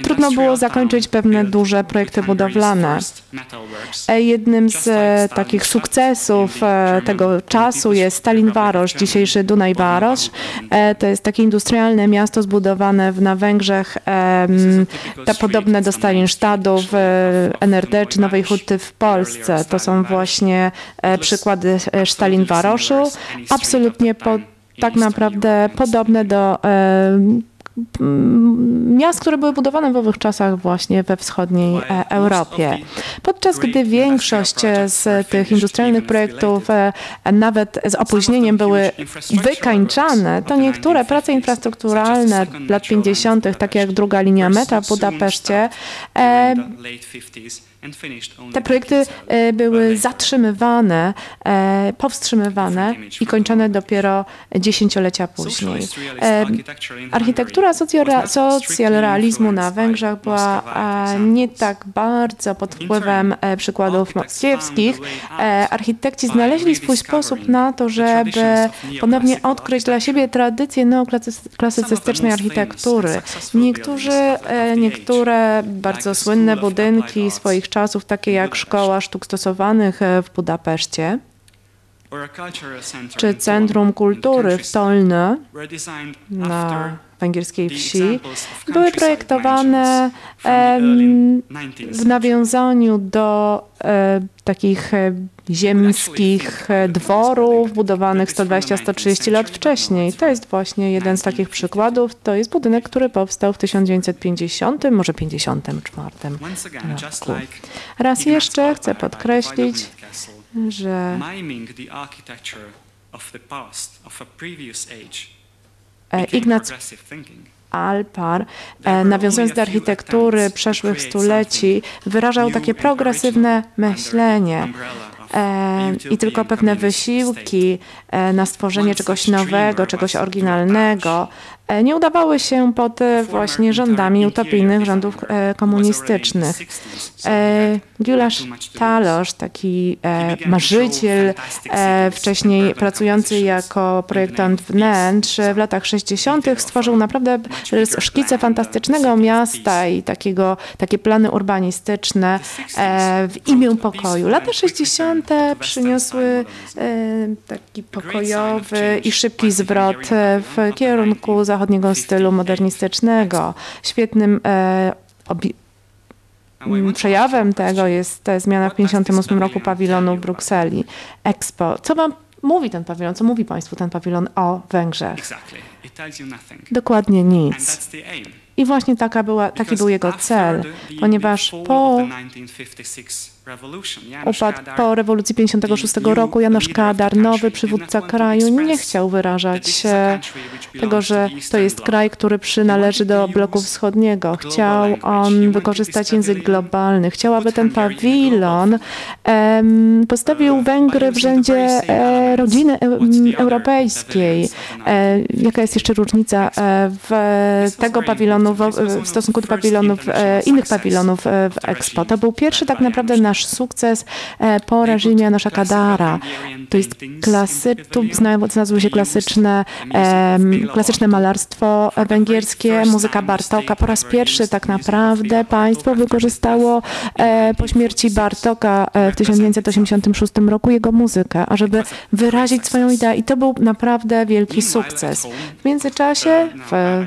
trudno było zakończyć pewne duże projekty budowlane. E, Jednym z e, takich sukcesów e, tego czasu jest Stalin Varos, dzisiejszy Dunaj Varos. E, To jest takie industrialne miasto zbudowane na Węgrzech, podobne do Stalinstadu w NRD czy Nowej Huty w Polsce. To są właśnie przykłady e, Stalin Varoszu. Absolutnie po, tak naprawdę podobne do e, miast, które były budowane w owych czasach właśnie we wschodniej e, Europie. Podczas gdy większość e, z tych industrialnych projektów nawet z opóźnieniem były wykańczane, to niektóre prace infrastrukturalne lat 50., takie jak druga linia metra w Budapeszcie, te projekty e, były zatrzymywane, e, powstrzymywane i kończone dopiero dziesięciolecia później. E, Architektura socjalrealizmu na Węgrzech była nie tak bardzo pod wpływem przykładów moskiewskich. Architekci znaleźli swój sposób na to, żeby ponownie odkryć dla siebie tradycję neoklasycystycznej architektury. Niektórzy, niektóre bardzo słynne budynki swoich czasów, takie jak Szkoła Sztuk Stosowanych e, w Budapeszcie, czy Centrum Kultury w Tolne na węgierskiej wsi, były projektowane w nawiązaniu do e, takich e, ziemskich e, dworów budowanych 120-130 lat wcześniej. To jest właśnie jeden z takich przykładów. To jest budynek, który powstał w 1950, może 54 roku. Raz jeszcze chcę podkreślić, że e, Ignac Alpar, e, nawiązując do architektury przeszłych stuleci, wyrażał takie progresywne myślenie e, i tylko pewne wysiłki na stworzenie czegoś nowego, czegoś oryginalnego nie udawały się pod e, właśnie rządami utopijnych rządów e, komunistycznych. E, Gyulasz Talosz, taki e, marzyciel, e, wcześniej pracujący jako projektant wnętrz, w latach 60. stworzył naprawdę szkice fantastycznego miasta i takiego, takie plany urbanistyczne e, w imię pokoju. Lata 60. przyniosły e, taki pokojowy i szybki zwrot e, w kierunku zachodniego stylu modernistycznego. Świetnym e, obi- Mm, Przejawem tego jest ta zmiana w 1958 roku pawilonu w Brukseli, Expo. Co wam mówi ten pawilon? Co mówi Państwu ten pawilon o Węgrzech? Dokładnie nic. I właśnie taka była, taki był jego cel, ponieważ po upadł po rewolucji 56 roku Janusz Kadar, nowy przywódca kraju, nie chciał wyrażać tego, że to jest kraj, który przynależy do bloku wschodniego. Chciał on wykorzystać język globalny. Chciał, aby ten pawilon em, postawił Węgry w rzędzie e, rodziny e, europejskiej. E, jaka jest jeszcze różnica e, w tego pawilonu w, w stosunku do pawilonów, innych pawilonów w Expo? To był pierwszy tak naprawdę nasz sukces e, po reżimie Janosza Kadara. To jest klasy, tu zna- znalazły się klasyczne, klasyczne malarstwo węgierskie, muzyka Bartoka. Po raz pierwszy tak naprawdę państwo wykorzystało e, po śmierci Bartoka e, w 1986 roku jego muzykę, ażeby wyrazić swoją ideę i to był naprawdę wielki sukces. W międzyczasie w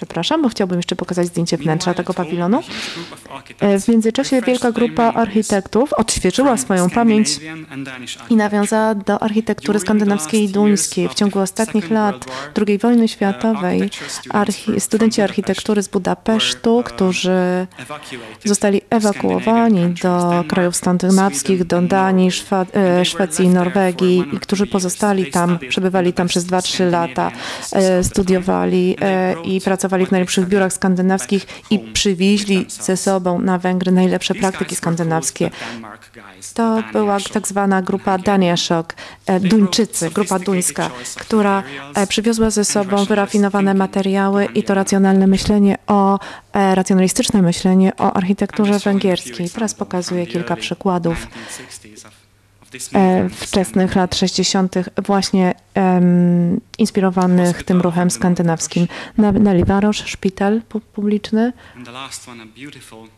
Przepraszam, bo chciałbym jeszcze pokazać zdjęcie wnętrza tego pawilonu. E, w międzyczasie wielka grupa architektów odświeżyła swoją pamięć i nawiązała do architektury skandynawskiej i duńskiej. W ciągu ostatnich lat II wojny światowej archi studenci architektury z Budapesztu, którzy zostali ewakuowani do krajów skandynawskich, do Danii, Szwe e, Szwecji i Norwegii i którzy pozostali tam, przebywali tam przez 2-3 lata, e, studiowali i pracowali w najlepszych biurach skandynawskich i przywieźli ze sobą na Węgry najlepsze praktyki skandynawskie. To była tak zwana grupa Danieszok, e, Duńczycy, grupa duńska, która e, przywiozła ze sobą wyrafinowane materiały i to racjonalne myślenie o, e, racjonalistyczne myślenie o architekturze węgierskiej. Teraz pokazuję kilka przykładów wczesnych lat 60., właśnie um, inspirowanych tym ruchem skandynawskim. Na, na Liwarosz, szpital publiczny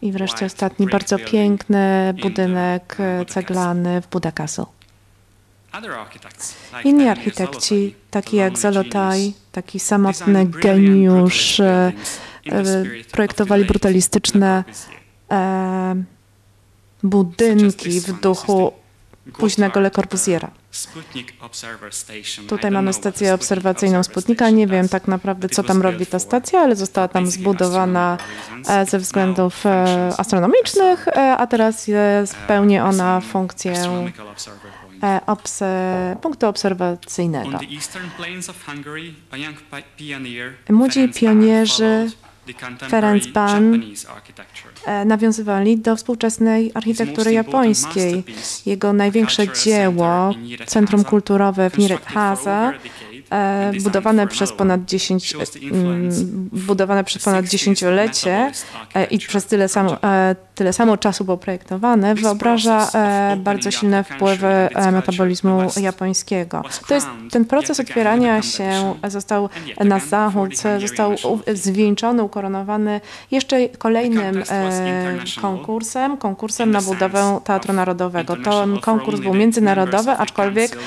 i wreszcie ostatni bardzo piękny budynek ceglany w Budakasu. Inni architekci, taki jak Zalotaj, taki samotny geniusz, e, projektowali brutalistyczne e, budynki w duchu późnego Le Corbusiera. Tutaj mamy stację obserwacyjną Sputnika. Nie wiem tak naprawdę, co tam robi ta stacja, ale została tam zbudowana e, ze względów e, astronomicznych, e, a teraz spełni ona funkcję obse punktu obserwacyjnego. Młodzi pionierzy Ferenc Ban e, nawiązywali do współczesnej architektury japońskiej. Jego największe dzieło, Centrum Kulturowe w Nirethasa, E, budowane przez ponad 10, mm, budowane przez ponad dziesięciolecie e, i przez tyle samo, e, tyle samo czasu było projektowane, wyobraża bardzo silne wpływy metabolizmu japońskiego. To jest ten proces otwierania się został na zachód, został zwieńczony, ukoronowany jeszcze kolejnym konkursem, konkursem na budowę Teatru Narodowego. Ten konkurs był międzynarodowy, aczkolwiek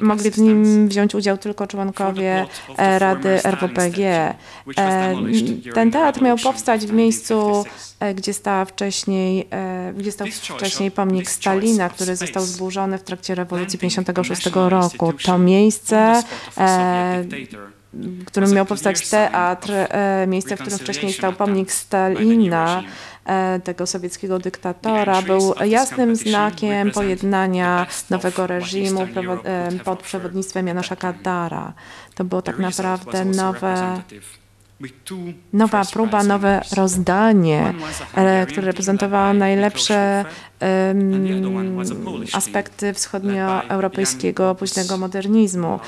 mogli w nim wziąć wziąć udział tylko członkowie e, Rady RWPG. E, ten teatr miał powstać w miejscu, e, gdzie stał wcześniej, gdzie stał wcześniej pomnik Stalina, który został zburzony w trakcie rewolucji 56 roku. To miejsce w którym miał powstać teatr, miejsce, w którym wcześniej stał pomnik Stalina, tego sowieckiego dyktatora był jasnym znakiem pojednania nowego reżimu e, pod przewodnictwem Janusza Kadara. To było tak naprawdę nowe nowa próba, nowe rozdanie, e, które reprezentowało najlepsze aspekty wschodnioeuropejskiego późnego modernizmu.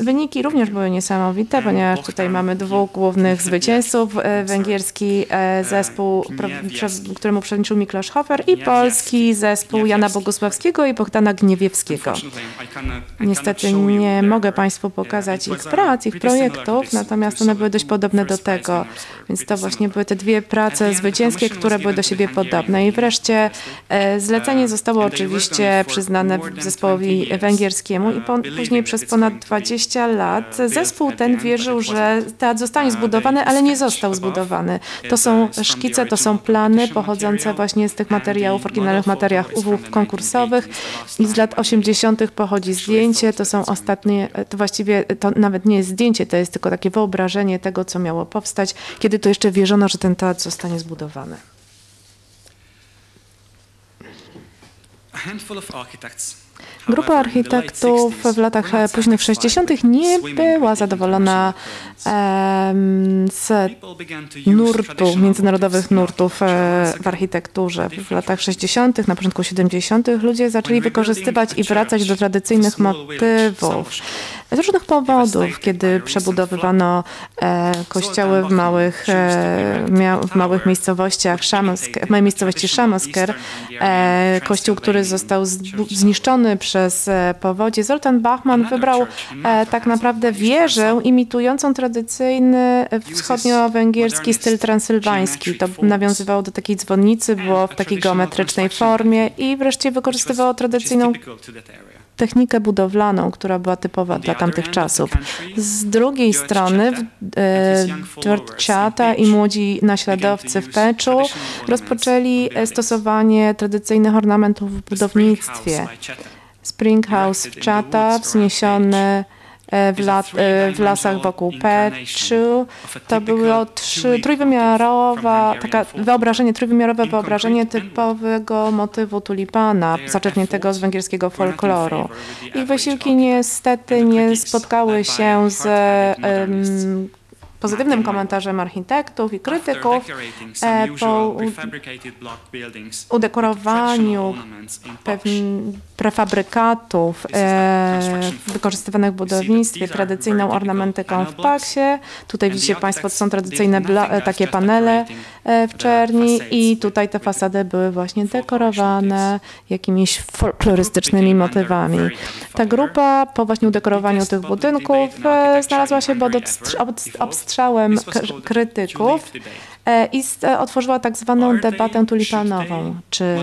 Wyniki również były niesamowite, ponieważ tutaj mamy dwóch głównych zwycięzców. E, węgierski e, zespół, któremu przewodniczył Miklosz Hofer i polski zespół Jana Bogusławskiego i Bogdana Gniewiewskiego. Niestety nie mogę Państwu pokazać ich prac, ich projektów, natomiast one były dość podobne do tego. Więc to właśnie były te dwie prace zwycięskie, które były do siebie podobne. I wreszcie E, zlecenie zostało oczywiście przyznane zespołowi węgierskiemu i po, później przez ponad 20 lat zespół ten wierzył, że teatr zostanie zbudowany, ale nie został zbudowany. To są szkice, to są plany pochodzące właśnie z tych materiałów, oryginalnych materiałów konkursowych i z lat 80. pochodzi zdjęcie, to są ostatnie, to właściwie to nawet nie jest zdjęcie, to jest tylko takie wyobrażenie tego, co miało powstać, kiedy to jeszcze wierzono, że ten teatr zostanie zbudowany. a handful of architects. Grupa architektów w latach późnych 60. nie była zadowolona z nurtu, międzynarodowych nurtów e, w architekturze. W latach 60., na początku 70. ludzie zaczęli wykorzystywać i wracać do tradycyjnych motywów. Z różnych powodów, kiedy przebudowywano e, kościoły w małych, e, w małych miejscowościach, w małej miejscowości Szamosker, kościół, który został zniszczony przez przez e, powodzie. Zoltan Bachman wybrał e, tak naprawdę wieżę imitującą tradycyjny wschodnio-węgierski styl transylwański. To nawiązywało do takiej dzwonnicy, było w takiej geometrycznej formie i wreszcie wykorzystywało tradycyjną technikę budowlaną, która była typowa dla tamtych czasów. Z drugiej strony Dżordciata i młodzi naśladowcy w Peczu rozpoczęli stosowanie tradycyjnych ornamentów w budownictwie. Spring House w Chata, wzniesiony E, w, lat, e, w lasach wokół Peczu. To było trzy, trójwymiarowa, taka wyobrażenie, trójwymiarowe wyobrażenie typowego motywu tulipana, zaczerpniętego z węgierskiego folkloru. Ich wysiłki niestety nie spotkały się z um, pozytywnym komentarzem architektów i krytyków e, po udekorowaniu prefabrykatów e, wykorzystywanych w budownictwie, tradycyjną ornamentyką w paksie. Tutaj widzicie Państwo, to są tradycyjne takie panele e, w czerni i tutaj te fasady były właśnie dekorowane jakimiś folklorystycznymi motywami. Ta grupa po właśnie udekorowaniu tych budynków znalazła się pod obstrzałem krytyków e, i e, otworzyła tak zwaną debatę tulipanową. Czy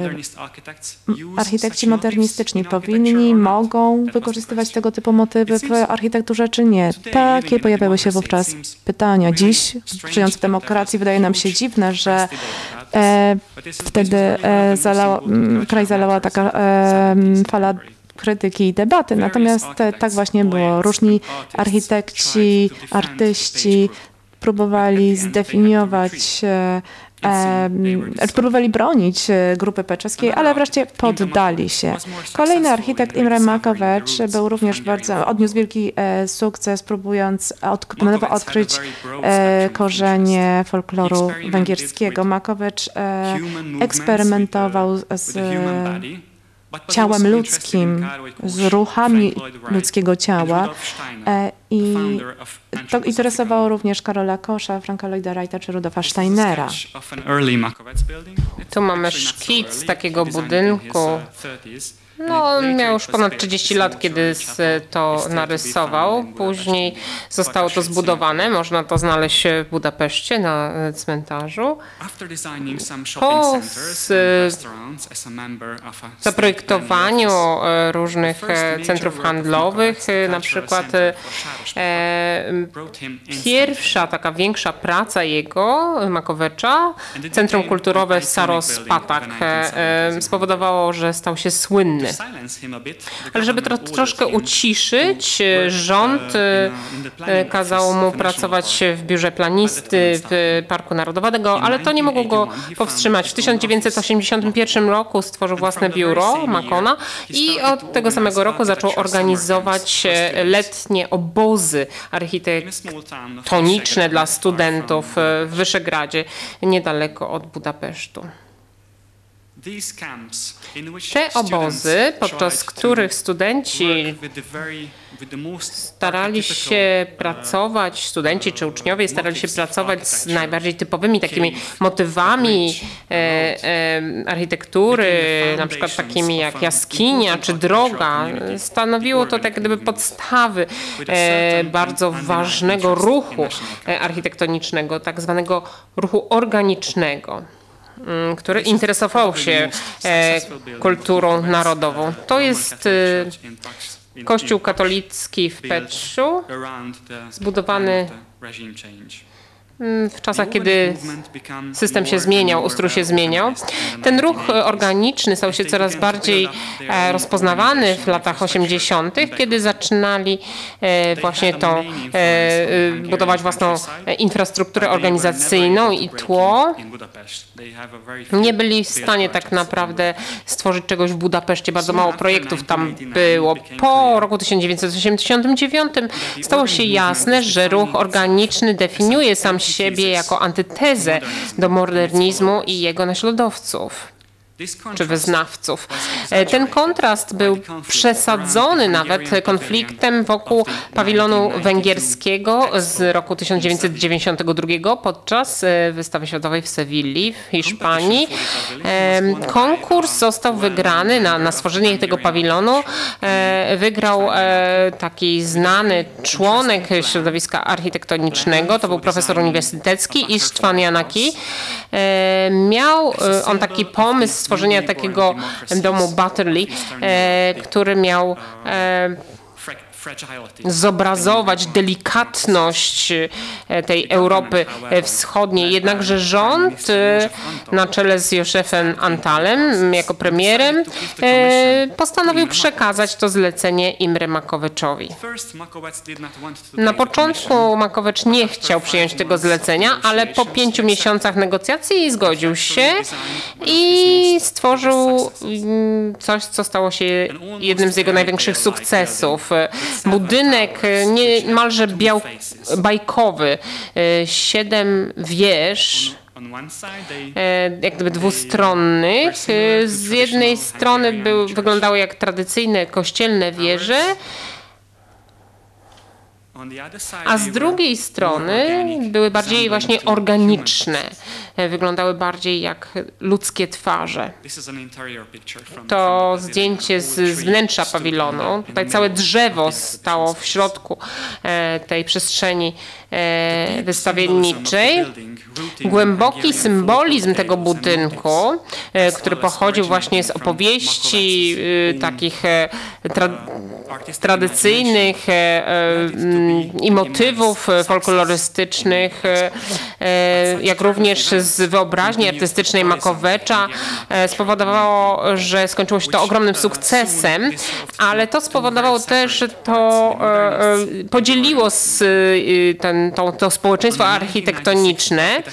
architekci modernistyczni powinni, mogą wykorzystywać tego typu motywy w architekturze, czy nie? Takie pojawiały się wówczas pytania. Dziś, żyjąc w demokracji, wydaje nam się dziwne, że e, wtedy e, zalała, kraj zalała taka e, fala krytyki i debaty. Natomiast tak właśnie było. Różni architekci, artyści próbowali zdefiniować e, e, próbowali bronić e, grupy peczeskiej, ale wreszcie poddali się. Kolejny architekt Imre Makowicz był również bardzo, odniósł wielki sukces, próbując od, na nowo odkryć korzenie folkloru węgierskiego. Makowicz eksperymentował z ciałem ludzkim, z ruchami ludzkiego ciała. E, I to interesowało również Karola Kosza, Franka Lloyda Wrighta czy Rudolfa Steinera. Tu mamy szkic takiego budynku no, on miał już ponad 30 lat, kiedy to narysował. Później zostało to zbudowane. Można to znaleźć w Budapeszcie na e, cmentarzu. Po zaprojektowaniu e, różnych e, centrów handlowych, na przykład pierwsza taka większa praca jego, Makowecza, Centrum Kulturowe Saros Patak, spowodowało, że stał się słynny. Ale żeby tro, troszkę uciszyć, rząd e, kazał mu pracować w biurze planisty w Parku Narodowego, ale to nie mogło go powstrzymać. W 1981 roku stworzył własne biuro Makona i od tego samego roku zaczął organizować e, letnie obozy architektoniczne dla studentów w Wyszegradzie, niedaleko od Budapesztu. Te obozy, podczas których studenci starali się pracować, studenci czy uczniowie starali się pracować z najbardziej typowymi takimi motywami e, e, architektury, na przykład takimi jak jaskinia czy droga. Stanowiło to tak gdyby podstawy e, bardzo ważnego ruchu e, architektonicznego, tak zwanego ruchu organicznego. Mm, który interesował się e, kulturą narodową. To jest e, Kościół katolicki w Peczu, zbudowany Mm, w czasach, kiedy system się zmieniał, ustrój się zmieniał. Ten ruch organiczny stał się coraz bardziej e, rozpoznawany w latach 80., kiedy zaczynali właśnie e, budować własną infrastrukturę organizacyjną i tło. Nie byli w stanie tak naprawdę stworzyć czegoś w Budapeszcie. Bardzo mało projektów tam było. Po roku 1989 stało się jasne, że ruch organiczny definiuje sam siebie jako antytezę do modernizmu i jego naśladowców. Czy wyznawców. E, ten kontrast był przesadzony nawet konfliktem wokół pawilonu węgierskiego z roku 1992 podczas e, wystawy światowej w Sewilli w Hiszpanii. E, konkurs został wygrany na, na stworzenie tego pawilonu. Wygrał taki znany członek środowiska architektonicznego, to był profesor uniwersytecki Istvan Janaki. Miał on taki pomysł stworzenia takiego domu Butterley, e, który miał e, zobrazować delikatność e, tej Europy Wschodniej. Jednakże rząd e, na czele z Józefem Antalem jako premierem e, postanowił przekazać to zlecenie Imre Makowiczowi. Na początku Makowicz nie chciał przyjąć tego zlecenia, ale po pięciu miesiącach negocjacji zgodził się i stworzył mm, coś, co stało się jednym z jego największych sukcesów budynek e, niemalże biał, bajkowy, e, siedem wież, e, jak gdyby dwustronnych. Z jednej strony był, wyglądały jak tradycyjne kościelne wieże, a z drugiej strony były bardziej właśnie organiczne, wyglądały bardziej jak ludzkie twarze. To zdjęcie z, z wnętrza pawilonu. Tutaj całe drzewo stało w środku e, tej przestrzeni wystawienniczej. Głęboki symbolizm tego budynku, e, który pochodził właśnie z opowieści takich tra tradycyjnych i motywów folklorystycznych, jak również z wyobraźni artystycznej Makowecza e, spowodowało, że skończyło się to ogromnym sukcesem, ale to spowodowało też, że to e, e, podzieliło ten, to, to społeczeństwo architektoniczne.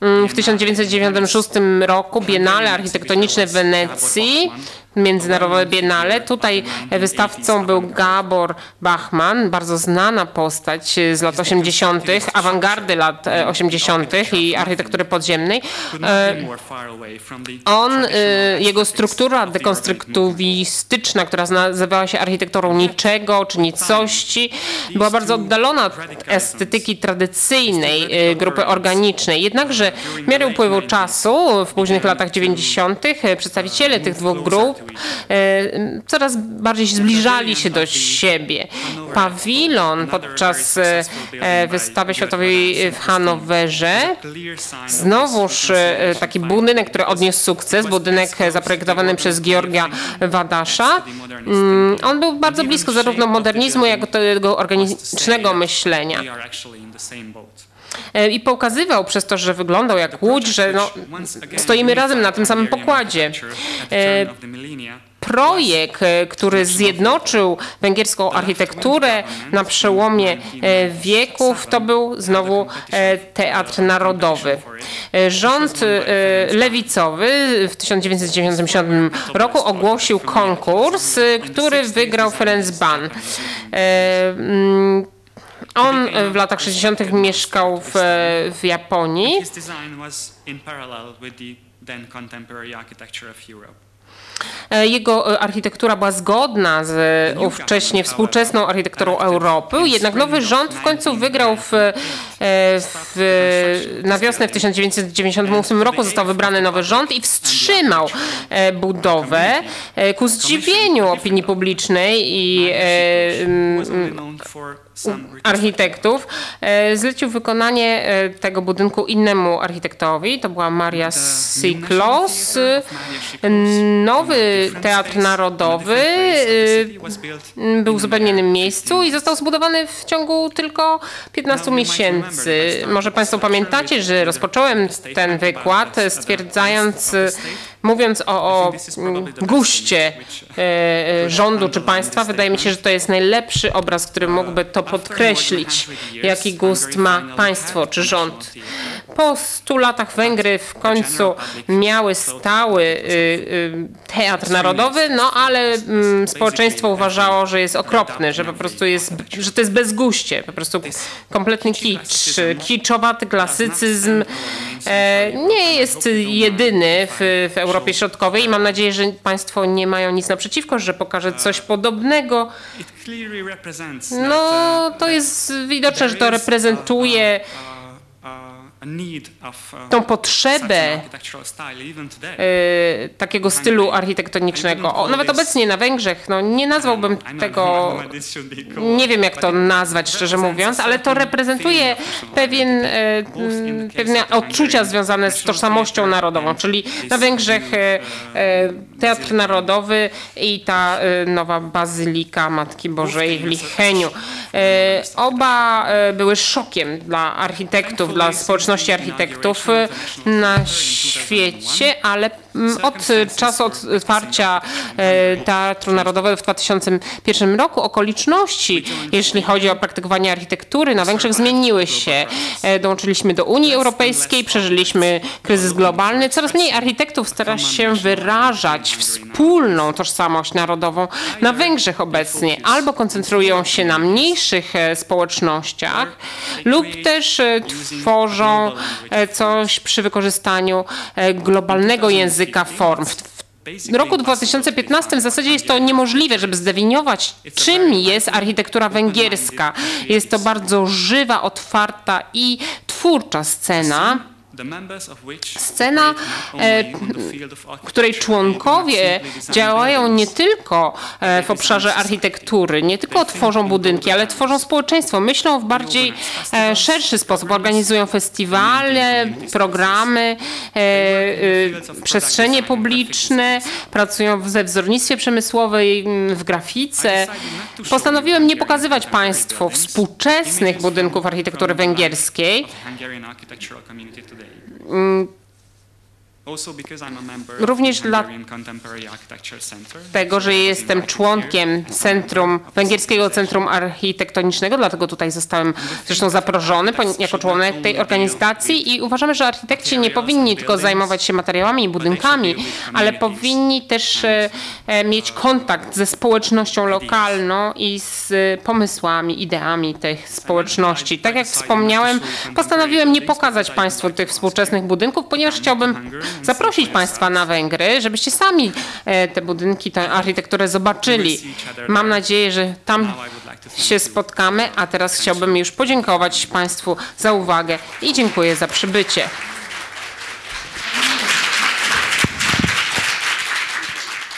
Mm, w 1996 roku Biennale Architektoniczne w Wenecji Międzynarodowe Biennale. Tutaj wystawcą był Gabor Bachman, bardzo znana postać z lat 80., awangardy lat 80. i architektury podziemnej. E, on, e, jego struktura dekonstruktywistyczna, która nazywała się architekturą niczego czy nicości, była bardzo oddalona od estetyki tradycyjnej e, grupy organicznej. Jednakże w miarę upływu czasu, w późnych latach 90., przedstawiciele tych dwóch grup E, coraz bardziej zbliżali się do siebie. Pawilon podczas e, wystawy światowej w Hanowerze, znowuż e, taki budynek, który odniósł sukces, budynek zaprojektowany przez Georgia Wadasza. Mm, on był bardzo blisko zarówno modernizmu, jak i tego organicznego myślenia i pokazywał przez to, że wyglądał jak łódź, że no, stoimy razem na tym samym pokładzie. E, projekt, e, który zjednoczył węgierską architekturę na przełomie e, wieków, to był znowu Teatr Narodowy. Rząd lewicowy w 1997 roku ogłosił konkurs, który wygrał Ferenc Ban. On w latach 60. mieszkał w, w Japonii. E, jego e, architektura była zgodna z e, ówcześnie współczesną architekturą Europy, jednak nowy rząd w końcu wygrał w, w, na wiosnę w 1998 roku został wybrany nowy rząd i wstrzymał budowę ku zdziwieniu opinii publicznej i architektów, e, zlecił wykonanie e, tego budynku innemu architektowi. To była Maria Siklos. Nowy Teatr Narodowy e, był w zupełnie innym miejscu i został zbudowany w ciągu tylko 15 miesięcy. Może Państwo pamiętacie, że rozpocząłem ten wykład stwierdzając, mówiąc o, o guście rządu czy państwa, wydaje mi się, że to jest najlepszy obraz, który mógłby to podkreślić, jaki gust ma państwo czy rząd. po 100 latach Węgry w końcu miały stały y, y, teatr narodowy, no ale mm, społeczeństwo uważało, że jest okropny, że po prostu jest, że to jest bezguście, po prostu kompletny kicz, kiczowaty klasycyzm e, nie jest jedyny w, w Europie Środkowej i mam nadzieję, że Państwo nie mają nic naprzeciwko, że pokażę coś podobnego. No, to jest widoczne, że to reprezentuje tą potrzebę e, takiego stylu architektonicznego. O, nawet obecnie na Węgrzech, no nie nazwałbym tego, nie wiem jak to nazwać szczerze mówiąc, ale to reprezentuje pewien, e, pewne odczucia związane z tożsamością narodową, czyli na Węgrzech e, Teatr Narodowy i ta nowa Bazylika Matki Bożej w Licheniu. Oba były szokiem dla architektów, dla społeczności architektów na świecie, ale od czasu otwarcia e, Teatru Narodowego w 2001 roku okoliczności, jeśli chodzi o praktykowanie architektury na Węgrzech zmieniły się. E, dołączyliśmy do Unii Europejskiej, przeżyliśmy kryzys globalny. Coraz mniej architektów stara się wyrażać wspólną tożsamość narodową na Węgrzech obecnie. Albo koncentrują się na mniejszych e, społecznościach lub też tworzą E, coś przy wykorzystaniu globalnego języka form. W roku 2015 w zasadzie jest to niemożliwe, żeby zdefiniować, czym jest architektura węgierska. Jest to bardzo żywa, otwarta i twórcza scena. Scena, e, której członkowie działają nie tylko e, w obszarze architektury, nie tylko tworzą budynki, ale tworzą społeczeństwo. Myślą w bardziej e, szerszy sposób. Organizują festiwale, programy, przestrzenie publiczne, pracują ze wzornictwie przemysłowej, w grafice. Postanowiłem nie pokazywać Państwu współczesnych budynków architektury węgierskiej, Mm, Również dlatego, że jestem członkiem Centrum, Węgierskiego Centrum Architektonicznego, dlatego tutaj zostałem zresztą zaproszony jako członek tej organizacji i uważamy, że architekci nie powinni tylko zajmować się materiałami i budynkami, ale powinni też e, e, mieć kontakt ze społecznością lokalną i z pomysłami, ideami tych społeczności. Tak jak wspomniałem, postanowiłem nie pokazać Państwu tych współczesnych budynków, ponieważ chciałbym zaprosić Państwa na Węgry, żebyście sami e, te budynki, tę architekturę zobaczyli. Mam nadzieję, że tam się spotkamy, a teraz chciałbym już podziękować Państwu za uwagę i dziękuję za przybycie.